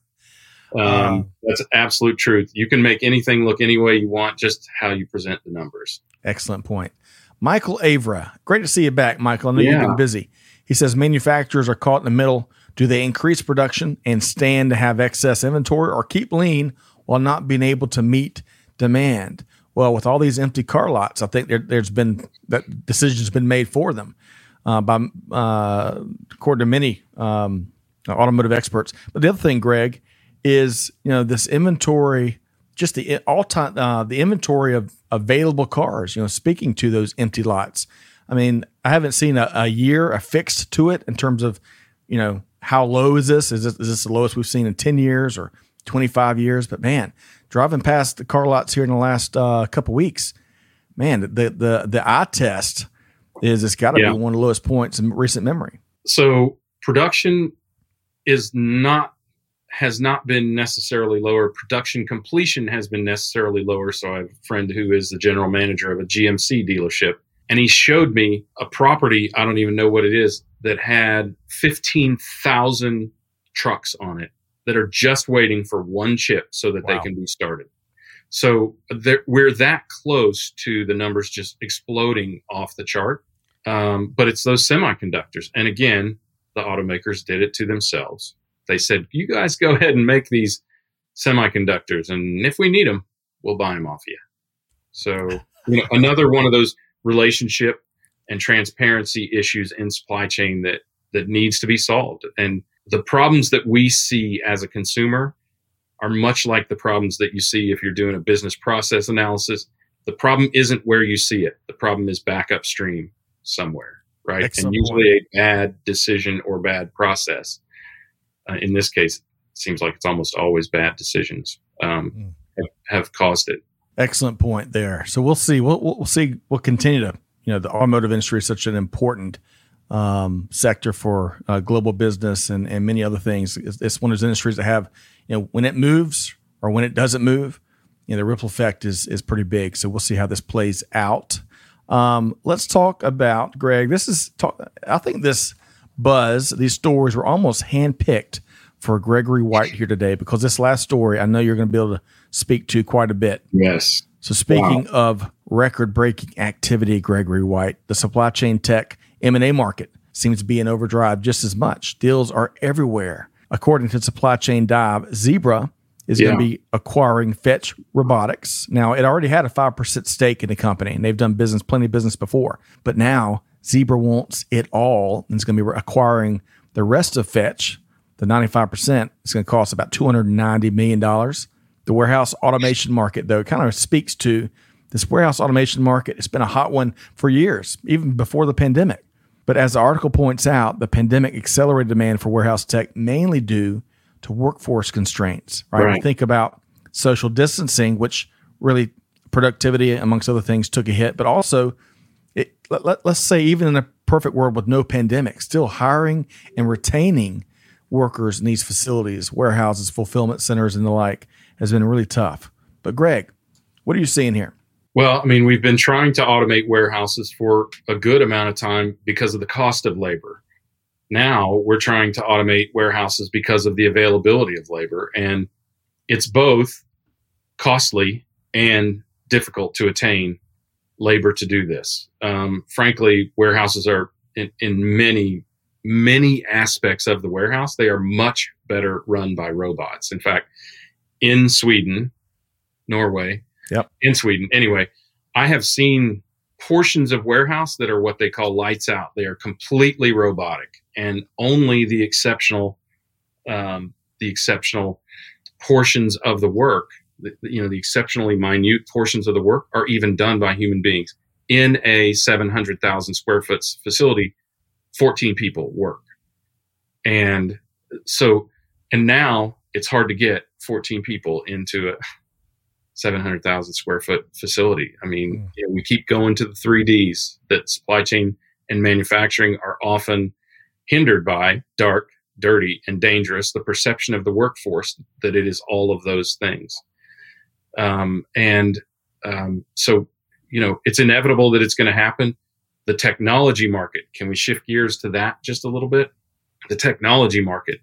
B: um, um, that's absolute truth. You can make anything look any way you want, just how you present the numbers.
A: Excellent point. Michael Avra, great to see you back, Michael. I know yeah. you've been busy. He says manufacturers are caught in the middle. Do they increase production and stand to have excess inventory or keep lean while not being able to meet demand? Well, with all these empty car lots, I think there, has been that decision's been made for them uh, by uh, according to many um, automotive experts. But the other thing, Greg, is you know this inventory, just the all time uh, the inventory of available cars. You know, speaking to those empty lots. I mean, I haven't seen a, a year affixed to it in terms of you know how low is this? Is this is this the lowest we've seen in ten years or twenty five years? But man, driving past the car lots here in the last uh, couple weeks, man, the the the eye test is it's got to yeah. be one of the lowest points in recent memory.
B: So production is not has not been necessarily lower. Production completion has been necessarily lower. So I have a friend who is the general manager of a GMC dealership, and he showed me a property, I don't even know what it is, that had 15,000 trucks on it that are just waiting for one chip so that wow. they can be started. So we're that close to the numbers just exploding off the chart. Um, but it's those semiconductors. And again, the automakers did it to themselves. They said, you guys go ahead and make these semiconductors. And if we need them, we'll buy them off you. So, you know, another one of those relationship and transparency issues in supply chain that, that needs to be solved. And the problems that we see as a consumer are much like the problems that you see if you're doing a business process analysis. The problem isn't where you see it. The problem is back upstream somewhere, right? Excellent and usually a bad decision or bad process. Uh, in this case, it seems like it's almost always bad decisions um, mm. have, have, caused it.
A: Excellent point there. So we'll see. We'll, we'll see. We'll continue to. You know, the automotive industry is such an important um, sector for uh, global business and, and many other things. It's, it's, one of those industries that have, you know, when it moves or when it doesn't move, you know, the ripple effect is is pretty big. So we'll see how this plays out. Um, let's talk about Greg. This is talk, I think this buzz, these stories were almost handpicked for Gregory White here today because this last story I know you're going to be able to speak to quite a bit.
B: Yes.
A: So speaking wow. of record-breaking activity, Gregory White, the supply chain tech M&A market seems to be in overdrive just as much. Deals are everywhere. According to Supply Chain Dive, Zebra is yeah. going to be acquiring Fetch Robotics. Now, it already had a 5% stake in the company, and they've done business, plenty of business before. But now Zebra wants it all and it's going to be acquiring the rest of Fetch, the 95%. It's going to cost about $290 million. The warehouse automation market, though, kind of speaks to this warehouse automation market. It's been a hot one for years, even before the pandemic. But as the article points out, the pandemic accelerated demand for warehouse tech mainly due to workforce constraints, right? right. Think about social distancing, which really productivity, amongst other things, took a hit, but also let, let, let's say even in a perfect world with no pandemic, still hiring and retaining workers in these facilities, warehouses, fulfillment centers, and the like has been really tough. But Greg, what are you seeing here?
B: Well, I mean, we've been trying to automate warehouses for a good amount of time because of the cost of labor. Now we're trying to automate warehouses because of the availability of labor. And it's both costly and difficult to attain labor to do this. Um, frankly, warehouses are in, in many, many aspects of the warehouse, they are much better run by robots. In fact, in Sweden, Norway,
A: Yep.
B: In Sweden. Anyway, I have seen portions of warehouse that are what they call lights out. They are completely robotic, and only the exceptional, um, the exceptional portions of the work, the, you know, the exceptionally minute portions of the work are even done by human beings. In a 700,000 square foot facility, 14 people work. And so, and now it's hard to get 14 people into a 700,000 square foot facility. I mean, mm. you know, we keep going to the three Ds that supply chain and manufacturing are often hindered by dark, dirty, and dangerous. The perception of the workforce that it is all of those things. Um, and um, so, you know, it's inevitable that it's going to happen. The technology market, can we shift gears to that just a little bit? The technology market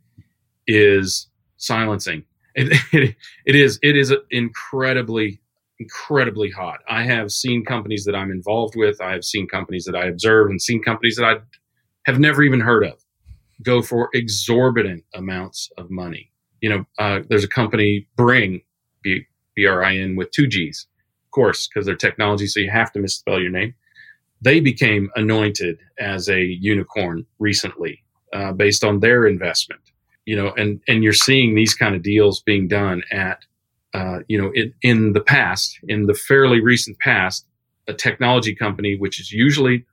B: is silencing it, it, it is it is incredibly incredibly hot. I have seen companies that I'm involved with. I have seen companies that I observe and seen companies that I have never even heard of go for exorbitant amounts of money. You know, uh, there's a company Bring B R I N with two G's, of course, because they're technology, so you have to misspell your name. They became anointed as a unicorn recently uh, based on their investment you know, and and you're seeing these kind of deals being done at, uh, you know, in, in the past, in the fairly recent past, a technology company, which is usually,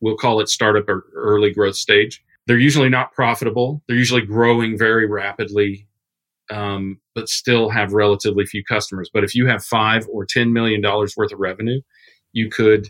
B: we'll call it startup or early growth stage. They're usually not profitable. They're usually growing very rapidly, um, but still have relatively few customers. But if you have five or ten million dollars worth of revenue, you could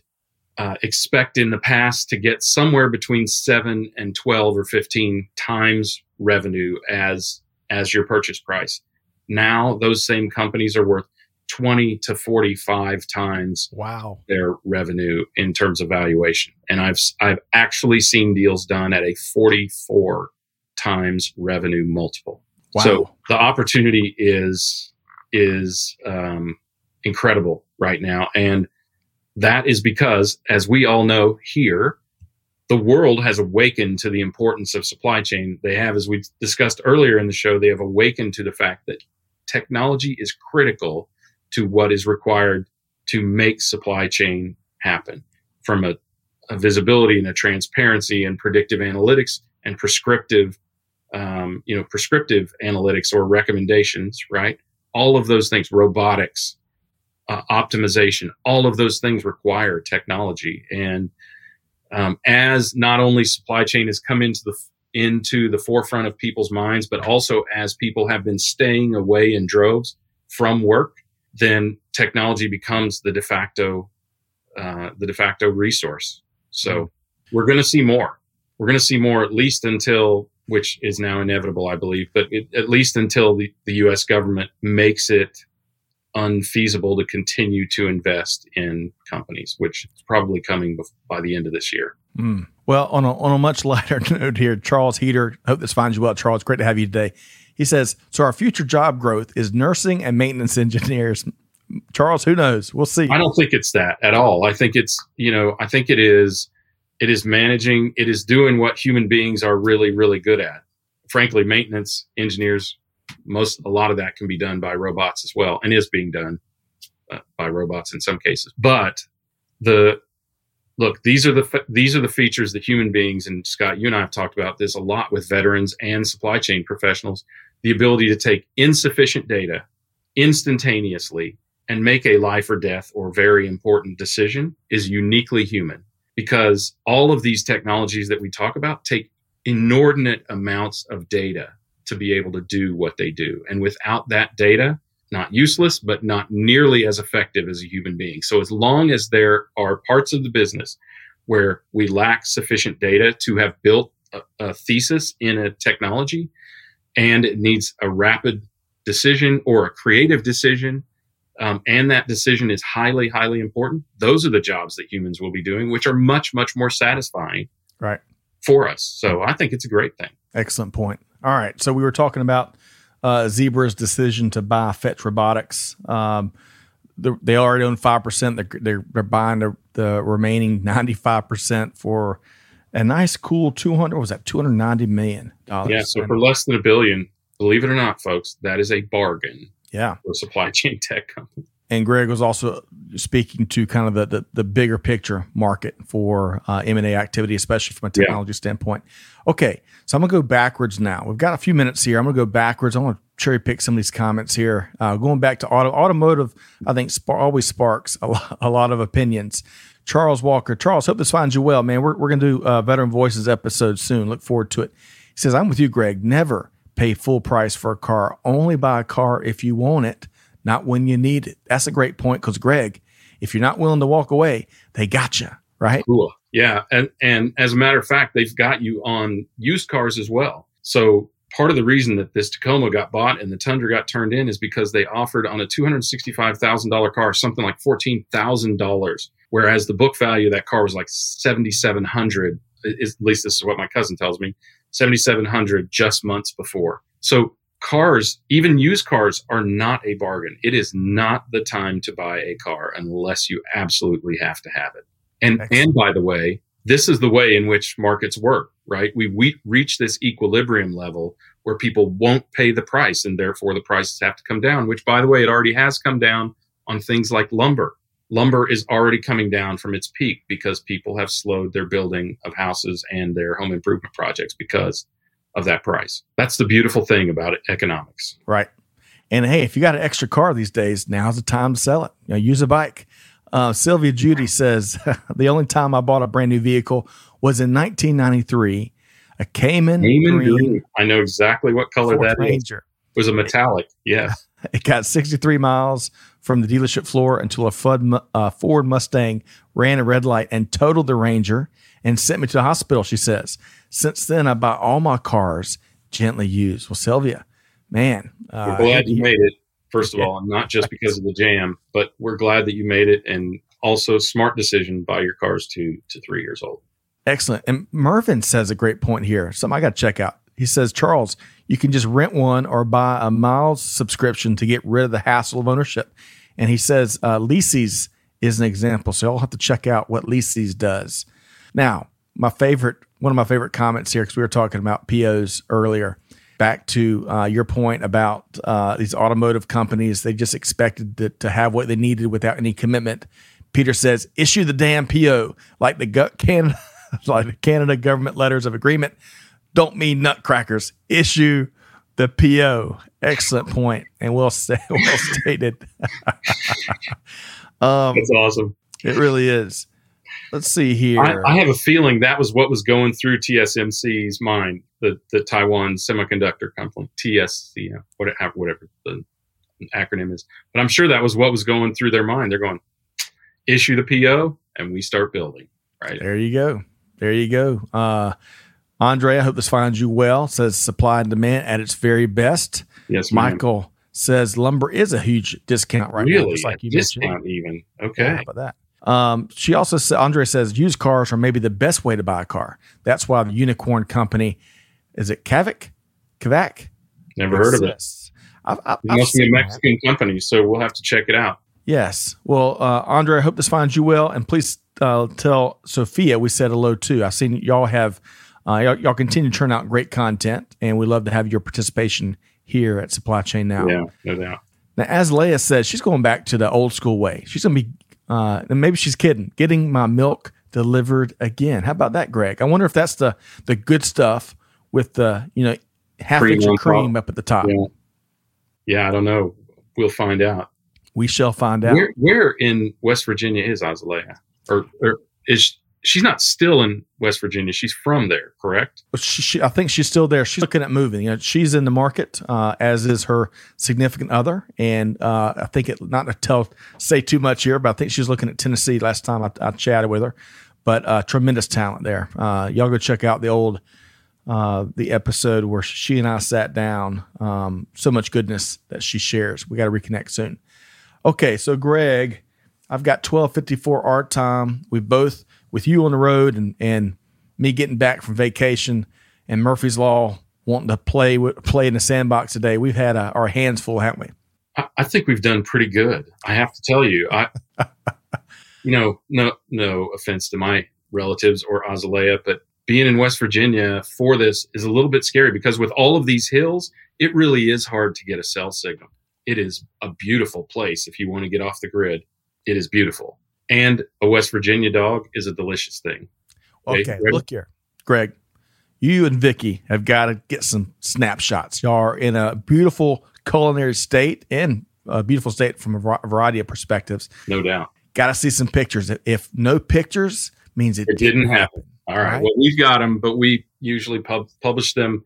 B: uh, expect in the past to get somewhere between seven and 12 or 15 times revenue as as your purchase price. Now those same companies are worth 20 to 45 times
A: wow
B: their revenue in terms of valuation. And I've I've actually seen deals done at a 44 times revenue multiple.
A: Wow.
B: So the opportunity is is um, incredible right now, and that is because, as we all know here, the world has awakened to the importance of supply chain. They have, as we discussed earlier in the show, they have awakened to the fact that technology is critical to what is required to make supply chain happen from a, a visibility and a transparency and predictive analytics and prescriptive um, you know prescriptive analytics or recommendations right all of those things robotics uh, optimization all of those things require technology and um, as not only supply chain has come into the into the forefront of people's minds but also as people have been staying away in droves from work then technology becomes the de facto uh, the de facto resource. So mm-hmm. we're going to see more. We're going to see more at least until, which is now inevitable, I believe, but it, at least until the, the U.S. government makes it unfeasible to continue to invest in companies, which is probably coming by the end of this year.
A: Mm. Well, on a, on a much lighter note here, Charles Heater, hope this finds you well. Charles, great to have you today. He says, so our future job growth is nursing and maintenance engineers. Charles, who knows? We'll see.
B: I don't think it's that at all. I think it's, you know, I think it is it is managing, it is doing what human beings are really, really good at. Frankly, maintenance engineers, most a lot of that can be done by robots as well, and is being done uh, by robots in some cases. But the look, these are the these are the features that human beings and Scott, you and I have talked about this a lot with veterans and supply chain professionals the ability to take insufficient data instantaneously and make a life or death or very important decision is uniquely human because all of these technologies that we talk about take inordinate amounts of data to be able to do what they do. And without that data, not useless, but not nearly as effective as a human being. So as long as there are parts of the business where we lack sufficient data to have built a, a thesis in a technology, and it needs a rapid decision or a creative decision. Um, and that decision is highly, highly important. Those are the jobs that humans will be doing, which are much, much more satisfying,
A: right,
B: for us. So I think it's a great thing.
A: Excellent point. All right, so we were talking about uh, Zebra's decision to buy Fetch Robotics. Um, they already own five percent. They're, they're, they're buying the, the remaining ninety five percent for a nice, cool two hundred. Was that two hundred ninety million dollars?
B: Yeah. So for less than a billion, believe it or not, folks, that is a bargain.
A: Yeah.
B: For a supply chain tech company.
A: And Greg was also speaking to kind of the the, the bigger picture market for uh, M and A activity, especially from a technology yeah. standpoint. Okay, so I'm gonna go backwards now. We've got a few minutes here. I'm gonna go backwards. I want to cherry pick some of these comments here. Uh, going back to auto automotive, I think sp- always sparks a lot, a lot of opinions. Charles Walker. Charles, hope this finds you well, man. We're, we're going to do uh, Veteran Voices episode soon. Look forward to it. He says, I'm with you, Greg. Never pay full price for a car. Only buy a car if you want it, not when you need it. That's a great point because, Greg, if you're not willing to walk away, they got you, right?
B: Cool. Yeah. And, and as a matter of fact, they've got you on used cars as well. So part of the reason that this Tacoma got bought and the Tundra got turned in is because they offered on a $265,000 car something like $14,000 whereas the book value of that car was like 7700 at least this is what my cousin tells me 7700 just months before. So cars even used cars are not a bargain. It is not the time to buy a car unless you absolutely have to have it. And Excellent. and by the way this is the way in which markets work right? We, we reach this equilibrium level where people won't pay the price and therefore the prices have to come down which by the way it already has come down on things like lumber lumber is already coming down from its peak because people have slowed their building of houses and their home improvement projects because of that price. That's the beautiful thing about it, economics.
A: Right. And hey, if you got an extra car these days, now's the time to sell it. You know, use a bike. Uh, Sylvia Judy says the only time I bought a brand new vehicle was in 1993, a Cayman, Cayman green, green.
B: I know exactly what color Ford that Ranger. Is. It was a metallic. Yeah.
A: It got 63 miles from the dealership floor until a uh, Ford Mustang ran a red light and totaled the Ranger and sent me to the hospital, she says. Since then, I buy all my cars gently used. Well, Sylvia, man,
B: uh, we're glad you made it. First of yeah. all, not just because of the jam, but we're glad that you made it, and also smart decision. Buy your cars two to three years old.
A: Excellent. And Mervin says a great point here. Something I got to check out. He says, Charles, you can just rent one or buy a miles subscription to get rid of the hassle of ownership. And he says, uh, Leasys is an example. So I'll have to check out what Leasys does. Now, my favorite, one of my favorite comments here, because we were talking about POs earlier, back to uh, your point about uh, these automotive companies, they just expected to, to have what they needed without any commitment. Peter says, issue the damn PO like the Canada, like the Canada government letters of agreement don't mean nutcrackers. Issue the PO. Excellent point, and well, say, well stated.
B: um, That's awesome.
A: It really is. Let's see here. I,
B: I, have a feeling that was what was going through TSMC's mind, the the Taiwan Semiconductor Company, TSC, whatever, whatever the acronym is. But I'm sure that was what was going through their mind. They're going, issue the PO, and we start building. Right
A: there, you go. There you go. Uh, Andre, I hope this finds you well. Says supply and demand at its very best.
B: Yes,
A: Michael ma'am. says lumber is a huge discount right
B: really?
A: now.
B: Just like you discount mentioned. even. Okay. Yeah,
A: about that. Um, she also said, Andre says used cars are maybe the best way to buy a car. That's why the unicorn company, is it Kavak? Kavak?
B: Never heard of it. I've, I've, it must be a Mexican that. company, so we'll have to check it out.
A: Yes. Well, uh, Andre, I hope this finds you well, and please uh, tell Sophia we said hello too. I've seen y'all have uh, y'all, y'all, continue to turn out great content, and we love to have your participation here at Supply Chain Now.
B: Yeah, no doubt.
A: Now, as Leah says, she's going back to the old school way. She's going to be, uh, and maybe she's kidding, getting my milk delivered again. How about that, Greg? I wonder if that's the the good stuff with the you know half cream inch of cream top. up at the top.
B: Yeah. yeah, I don't know. We'll find out.
A: We shall find out.
B: Where, where in West Virginia is Azalea? Or, or is she's not still in West Virginia. She's from there, correct?
A: She, she, I think she's still there. She's looking at moving. You know, she's in the market, uh, as is her significant other. And uh, I think it not to tell say too much here, but I think she's looking at Tennessee. Last time I, I chatted with her, but uh, tremendous talent there. Uh, y'all go check out the old uh, the episode where she and I sat down. Um, so much goodness that she shares. We got to reconnect soon. Okay, so Greg. I've got 1254 art time. We both with you on the road and and me getting back from vacation and Murphy's Law wanting to play play in the sandbox today, we've had uh, our hands full, haven't we?
B: I, I think we've done pretty good. I have to tell you, I, you know, no no offense to my relatives or Azalea, but being in West Virginia for this is a little bit scary because with all of these hills, it really is hard to get a cell signal. It is a beautiful place if you want to get off the grid. It is beautiful and a West Virginia dog is a delicious thing.
A: Okay, look here, Greg. You and Vicky have got to get some snapshots. Y'all are in a beautiful culinary state and a beautiful state from a variety of perspectives.
B: No doubt.
A: Got to see some pictures. If no pictures, means it,
B: it didn't, didn't happen. happen. All right. right. Well, we've got them, but we usually pub- publish them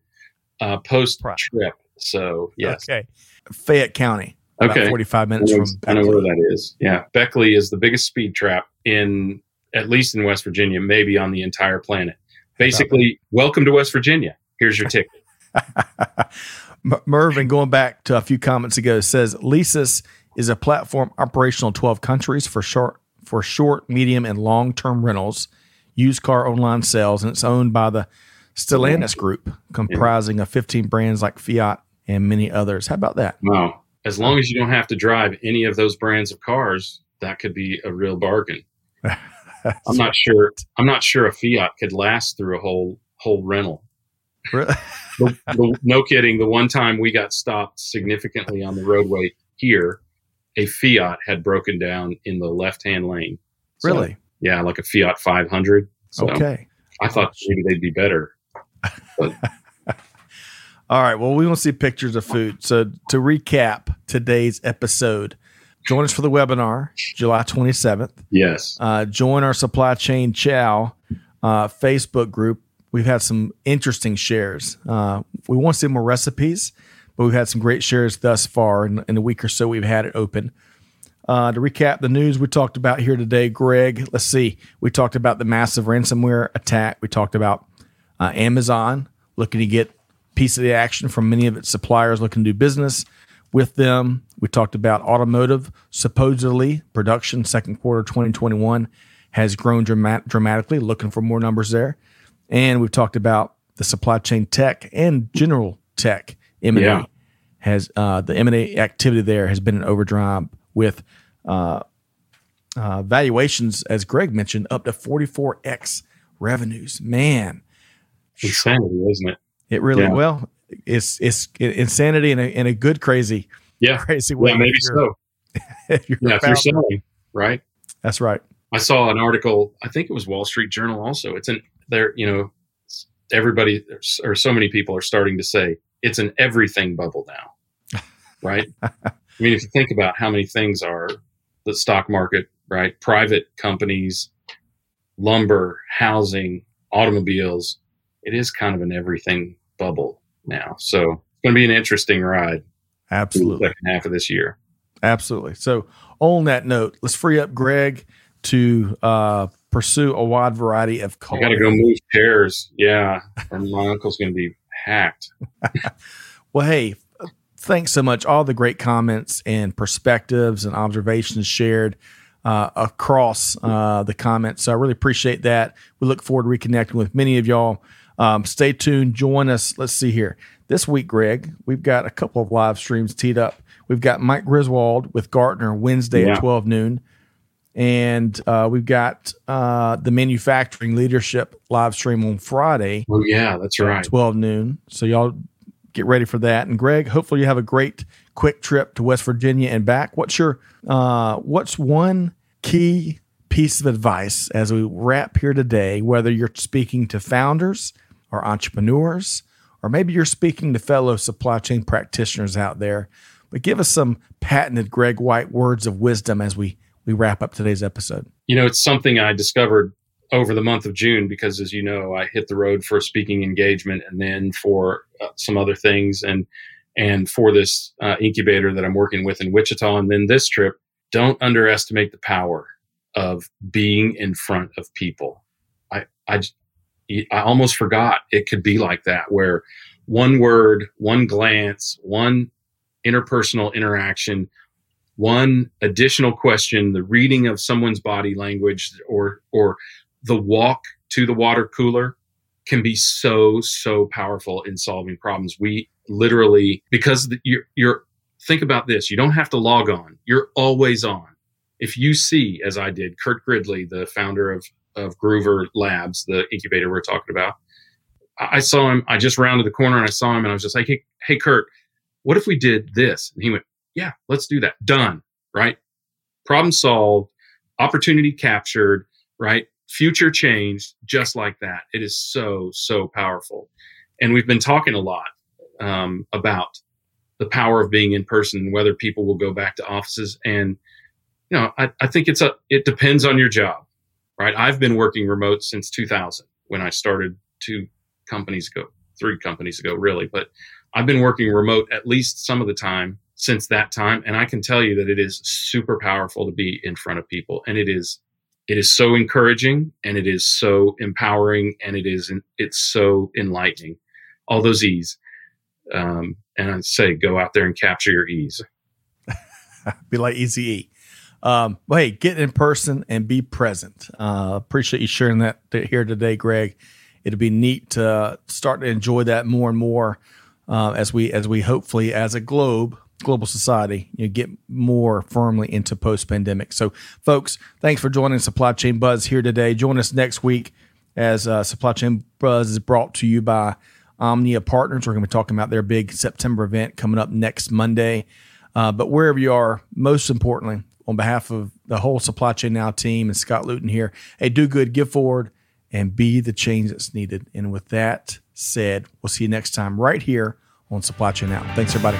B: uh, post trip. So yes.
A: Okay. Fayette County.
B: Okay.
A: 45 minutes
B: I
A: know,
B: from Beckley. I know where that is. Yeah. Beckley is the biggest speed trap in, at least in West Virginia, maybe on the entire planet. Basically, welcome to West Virginia. Here's your ticket.
A: Mervin, going back to a few comments ago, says Leasys is a platform operational in 12 countries for short, for short, medium, and long term rentals, used car online sales, and it's owned by the Stellantis Group, comprising yeah. of 15 brands like Fiat and many others. How about that?
B: Wow as long as you don't have to drive any of those brands of cars, that could be a real bargain. I'm not sure. I'm not sure a Fiat could last through a whole whole rental.
A: Really?
B: the, the, no kidding. The one time we got stopped significantly on the roadway here, a Fiat had broken down in the left hand lane.
A: So, really?
B: Yeah, like a Fiat 500. So
A: okay.
B: I thought maybe they'd be better. But
A: All right. Well, we want to see pictures of food. So to recap today's episode, join us for the webinar July 27th.
B: Yes.
A: Uh, join our supply chain chow uh, Facebook group. We've had some interesting shares. Uh, we want to see more recipes, but we've had some great shares thus far in, in the week or so we've had it open. Uh, to recap the news we talked about here today, Greg, let's see. We talked about the massive ransomware attack. We talked about uh, Amazon looking to get piece of the action from many of its suppliers looking to do business with them. We talked about automotive. Supposedly, production second quarter 2021 has grown dramat- dramatically, looking for more numbers there. And we've talked about the supply chain tech and general tech M&A
B: Yeah.
A: has uh, the M&A activity there has been an overdrive with uh, uh, valuations, as Greg mentioned, up to 44x revenues. Man,
B: Insanity, isn't it?
A: It really
B: Yeah.
A: well. It's it's insanity in a in a good crazy
B: Yeah.
A: crazy way.
B: Yeah, maybe
A: if you're-
B: so.
A: if you're
B: Yeah, if you're selling, right?
A: That's right.
B: I saw an article. I think it was Wall Street Journal. Also, it's an there. You know, everybody or so many people are starting to say it's an everything bubble now, right? I mean, if you think about how many things are the stock market, right? Private companies, lumber, housing, automobiles. It is kind of an everything bubble now. So it's going to be an interesting ride
A: Absolutely.
B: second half of this year.
A: Absolutely. So, on that note, let's free up Greg to uh, pursue a wide variety of
B: I got to go move chairs. Yeah, or my uncle's going to be hacked.
A: Well, hey, thanks so much. All the great comments and perspectives and observations shared uh, across uh, the comments. So I really appreciate that. We look forward to reconnecting with many of y'all. Um, stay tuned. Join us. Let's see here. This week, Greg, we've got a couple of live streams teed up. We've got Mike Griswold with Gartner Wednesday
B: Yeah.
A: at 12 noon. And uh, we've got uh, the manufacturing leadership live stream on Friday
B: Oh yeah, that's
A: at
B: right.
A: 12 noon. So y'all get ready for that. And Greg, hopefully you have a great quick trip to West Virginia and back. What's your uh what's one key piece of advice as we wrap here today, whether you're speaking to founders or entrepreneurs, or maybe you're speaking to fellow supply chain practitioners out there, but give us some patented Greg White words of wisdom as we we wrap up today's episode.
B: You know, it's something I discovered over the month of June because, as you know, I hit the road for a speaking engagement and then for uh, some other things, and and for this uh, incubator that I'm working with in Wichita, and then this trip. Don't underestimate the power of being in front of people. I I I almost forgot it could be like that, where one word, one glance, one interpersonal interaction one additional question the reading of someone's body language or or the walk to the water cooler can be so so powerful in solving problems. We literally because you're, you're think about this you don't have to log on you're always on. If you see as i did kurt gridley the founder of of groover labs the incubator we're talking about i I saw him i just rounded the corner and i saw him and i was just like hey, hey kurt what if we did this and he went yeah, let's do that. Done. Right. Problem solved, opportunity captured, right? Future changed just like that. It is so, so powerful. And we've been talking a lot um, about the power of being in person, whether people will go back to offices. And, you know, I, I think it's a, it depends on your job, right? I've been working remote since 2000 when I started two companies ago, three companies ago, really. But I've been working remote at least some of the time since that time and i can tell you that it is super powerful to be in front of people and it is it is so encouraging and it is so empowering and it is it's so enlightening all those e's um, and i say go out there and capture your ease
A: be like Easy E. Um, well, hey, get in person and be present. Uh, appreciate you sharing that here today, Greg. It'll be neat to start to enjoy that more and more uh, as we as we hopefully as a globe global society you know, get more firmly into post pandemic. So, folks, thanks for joining Supply Chain Buzz here today. Join us next week as uh, Supply Chain Buzz is brought to you by Omnia Partners. We're going to be talking about their big September event coming up next Monday. Uh, but wherever you are, most importantly, on behalf of the whole Supply Chain Now team and Scott Luton here, hey, do good, give forward, and be the change that's needed. And with that said, we'll see you next time right here on Supply Chain Now. Thanks, everybody.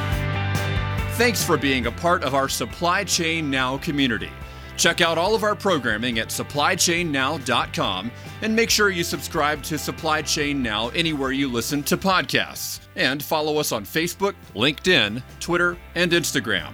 C: Thanks for being a part of our Supply Chain Now community. Check out all of our programming at supplychainnow.com and make sure you subscribe to Supply Chain Now anywhere you listen to podcasts. And follow us on Facebook, LinkedIn, Twitter, and Instagram.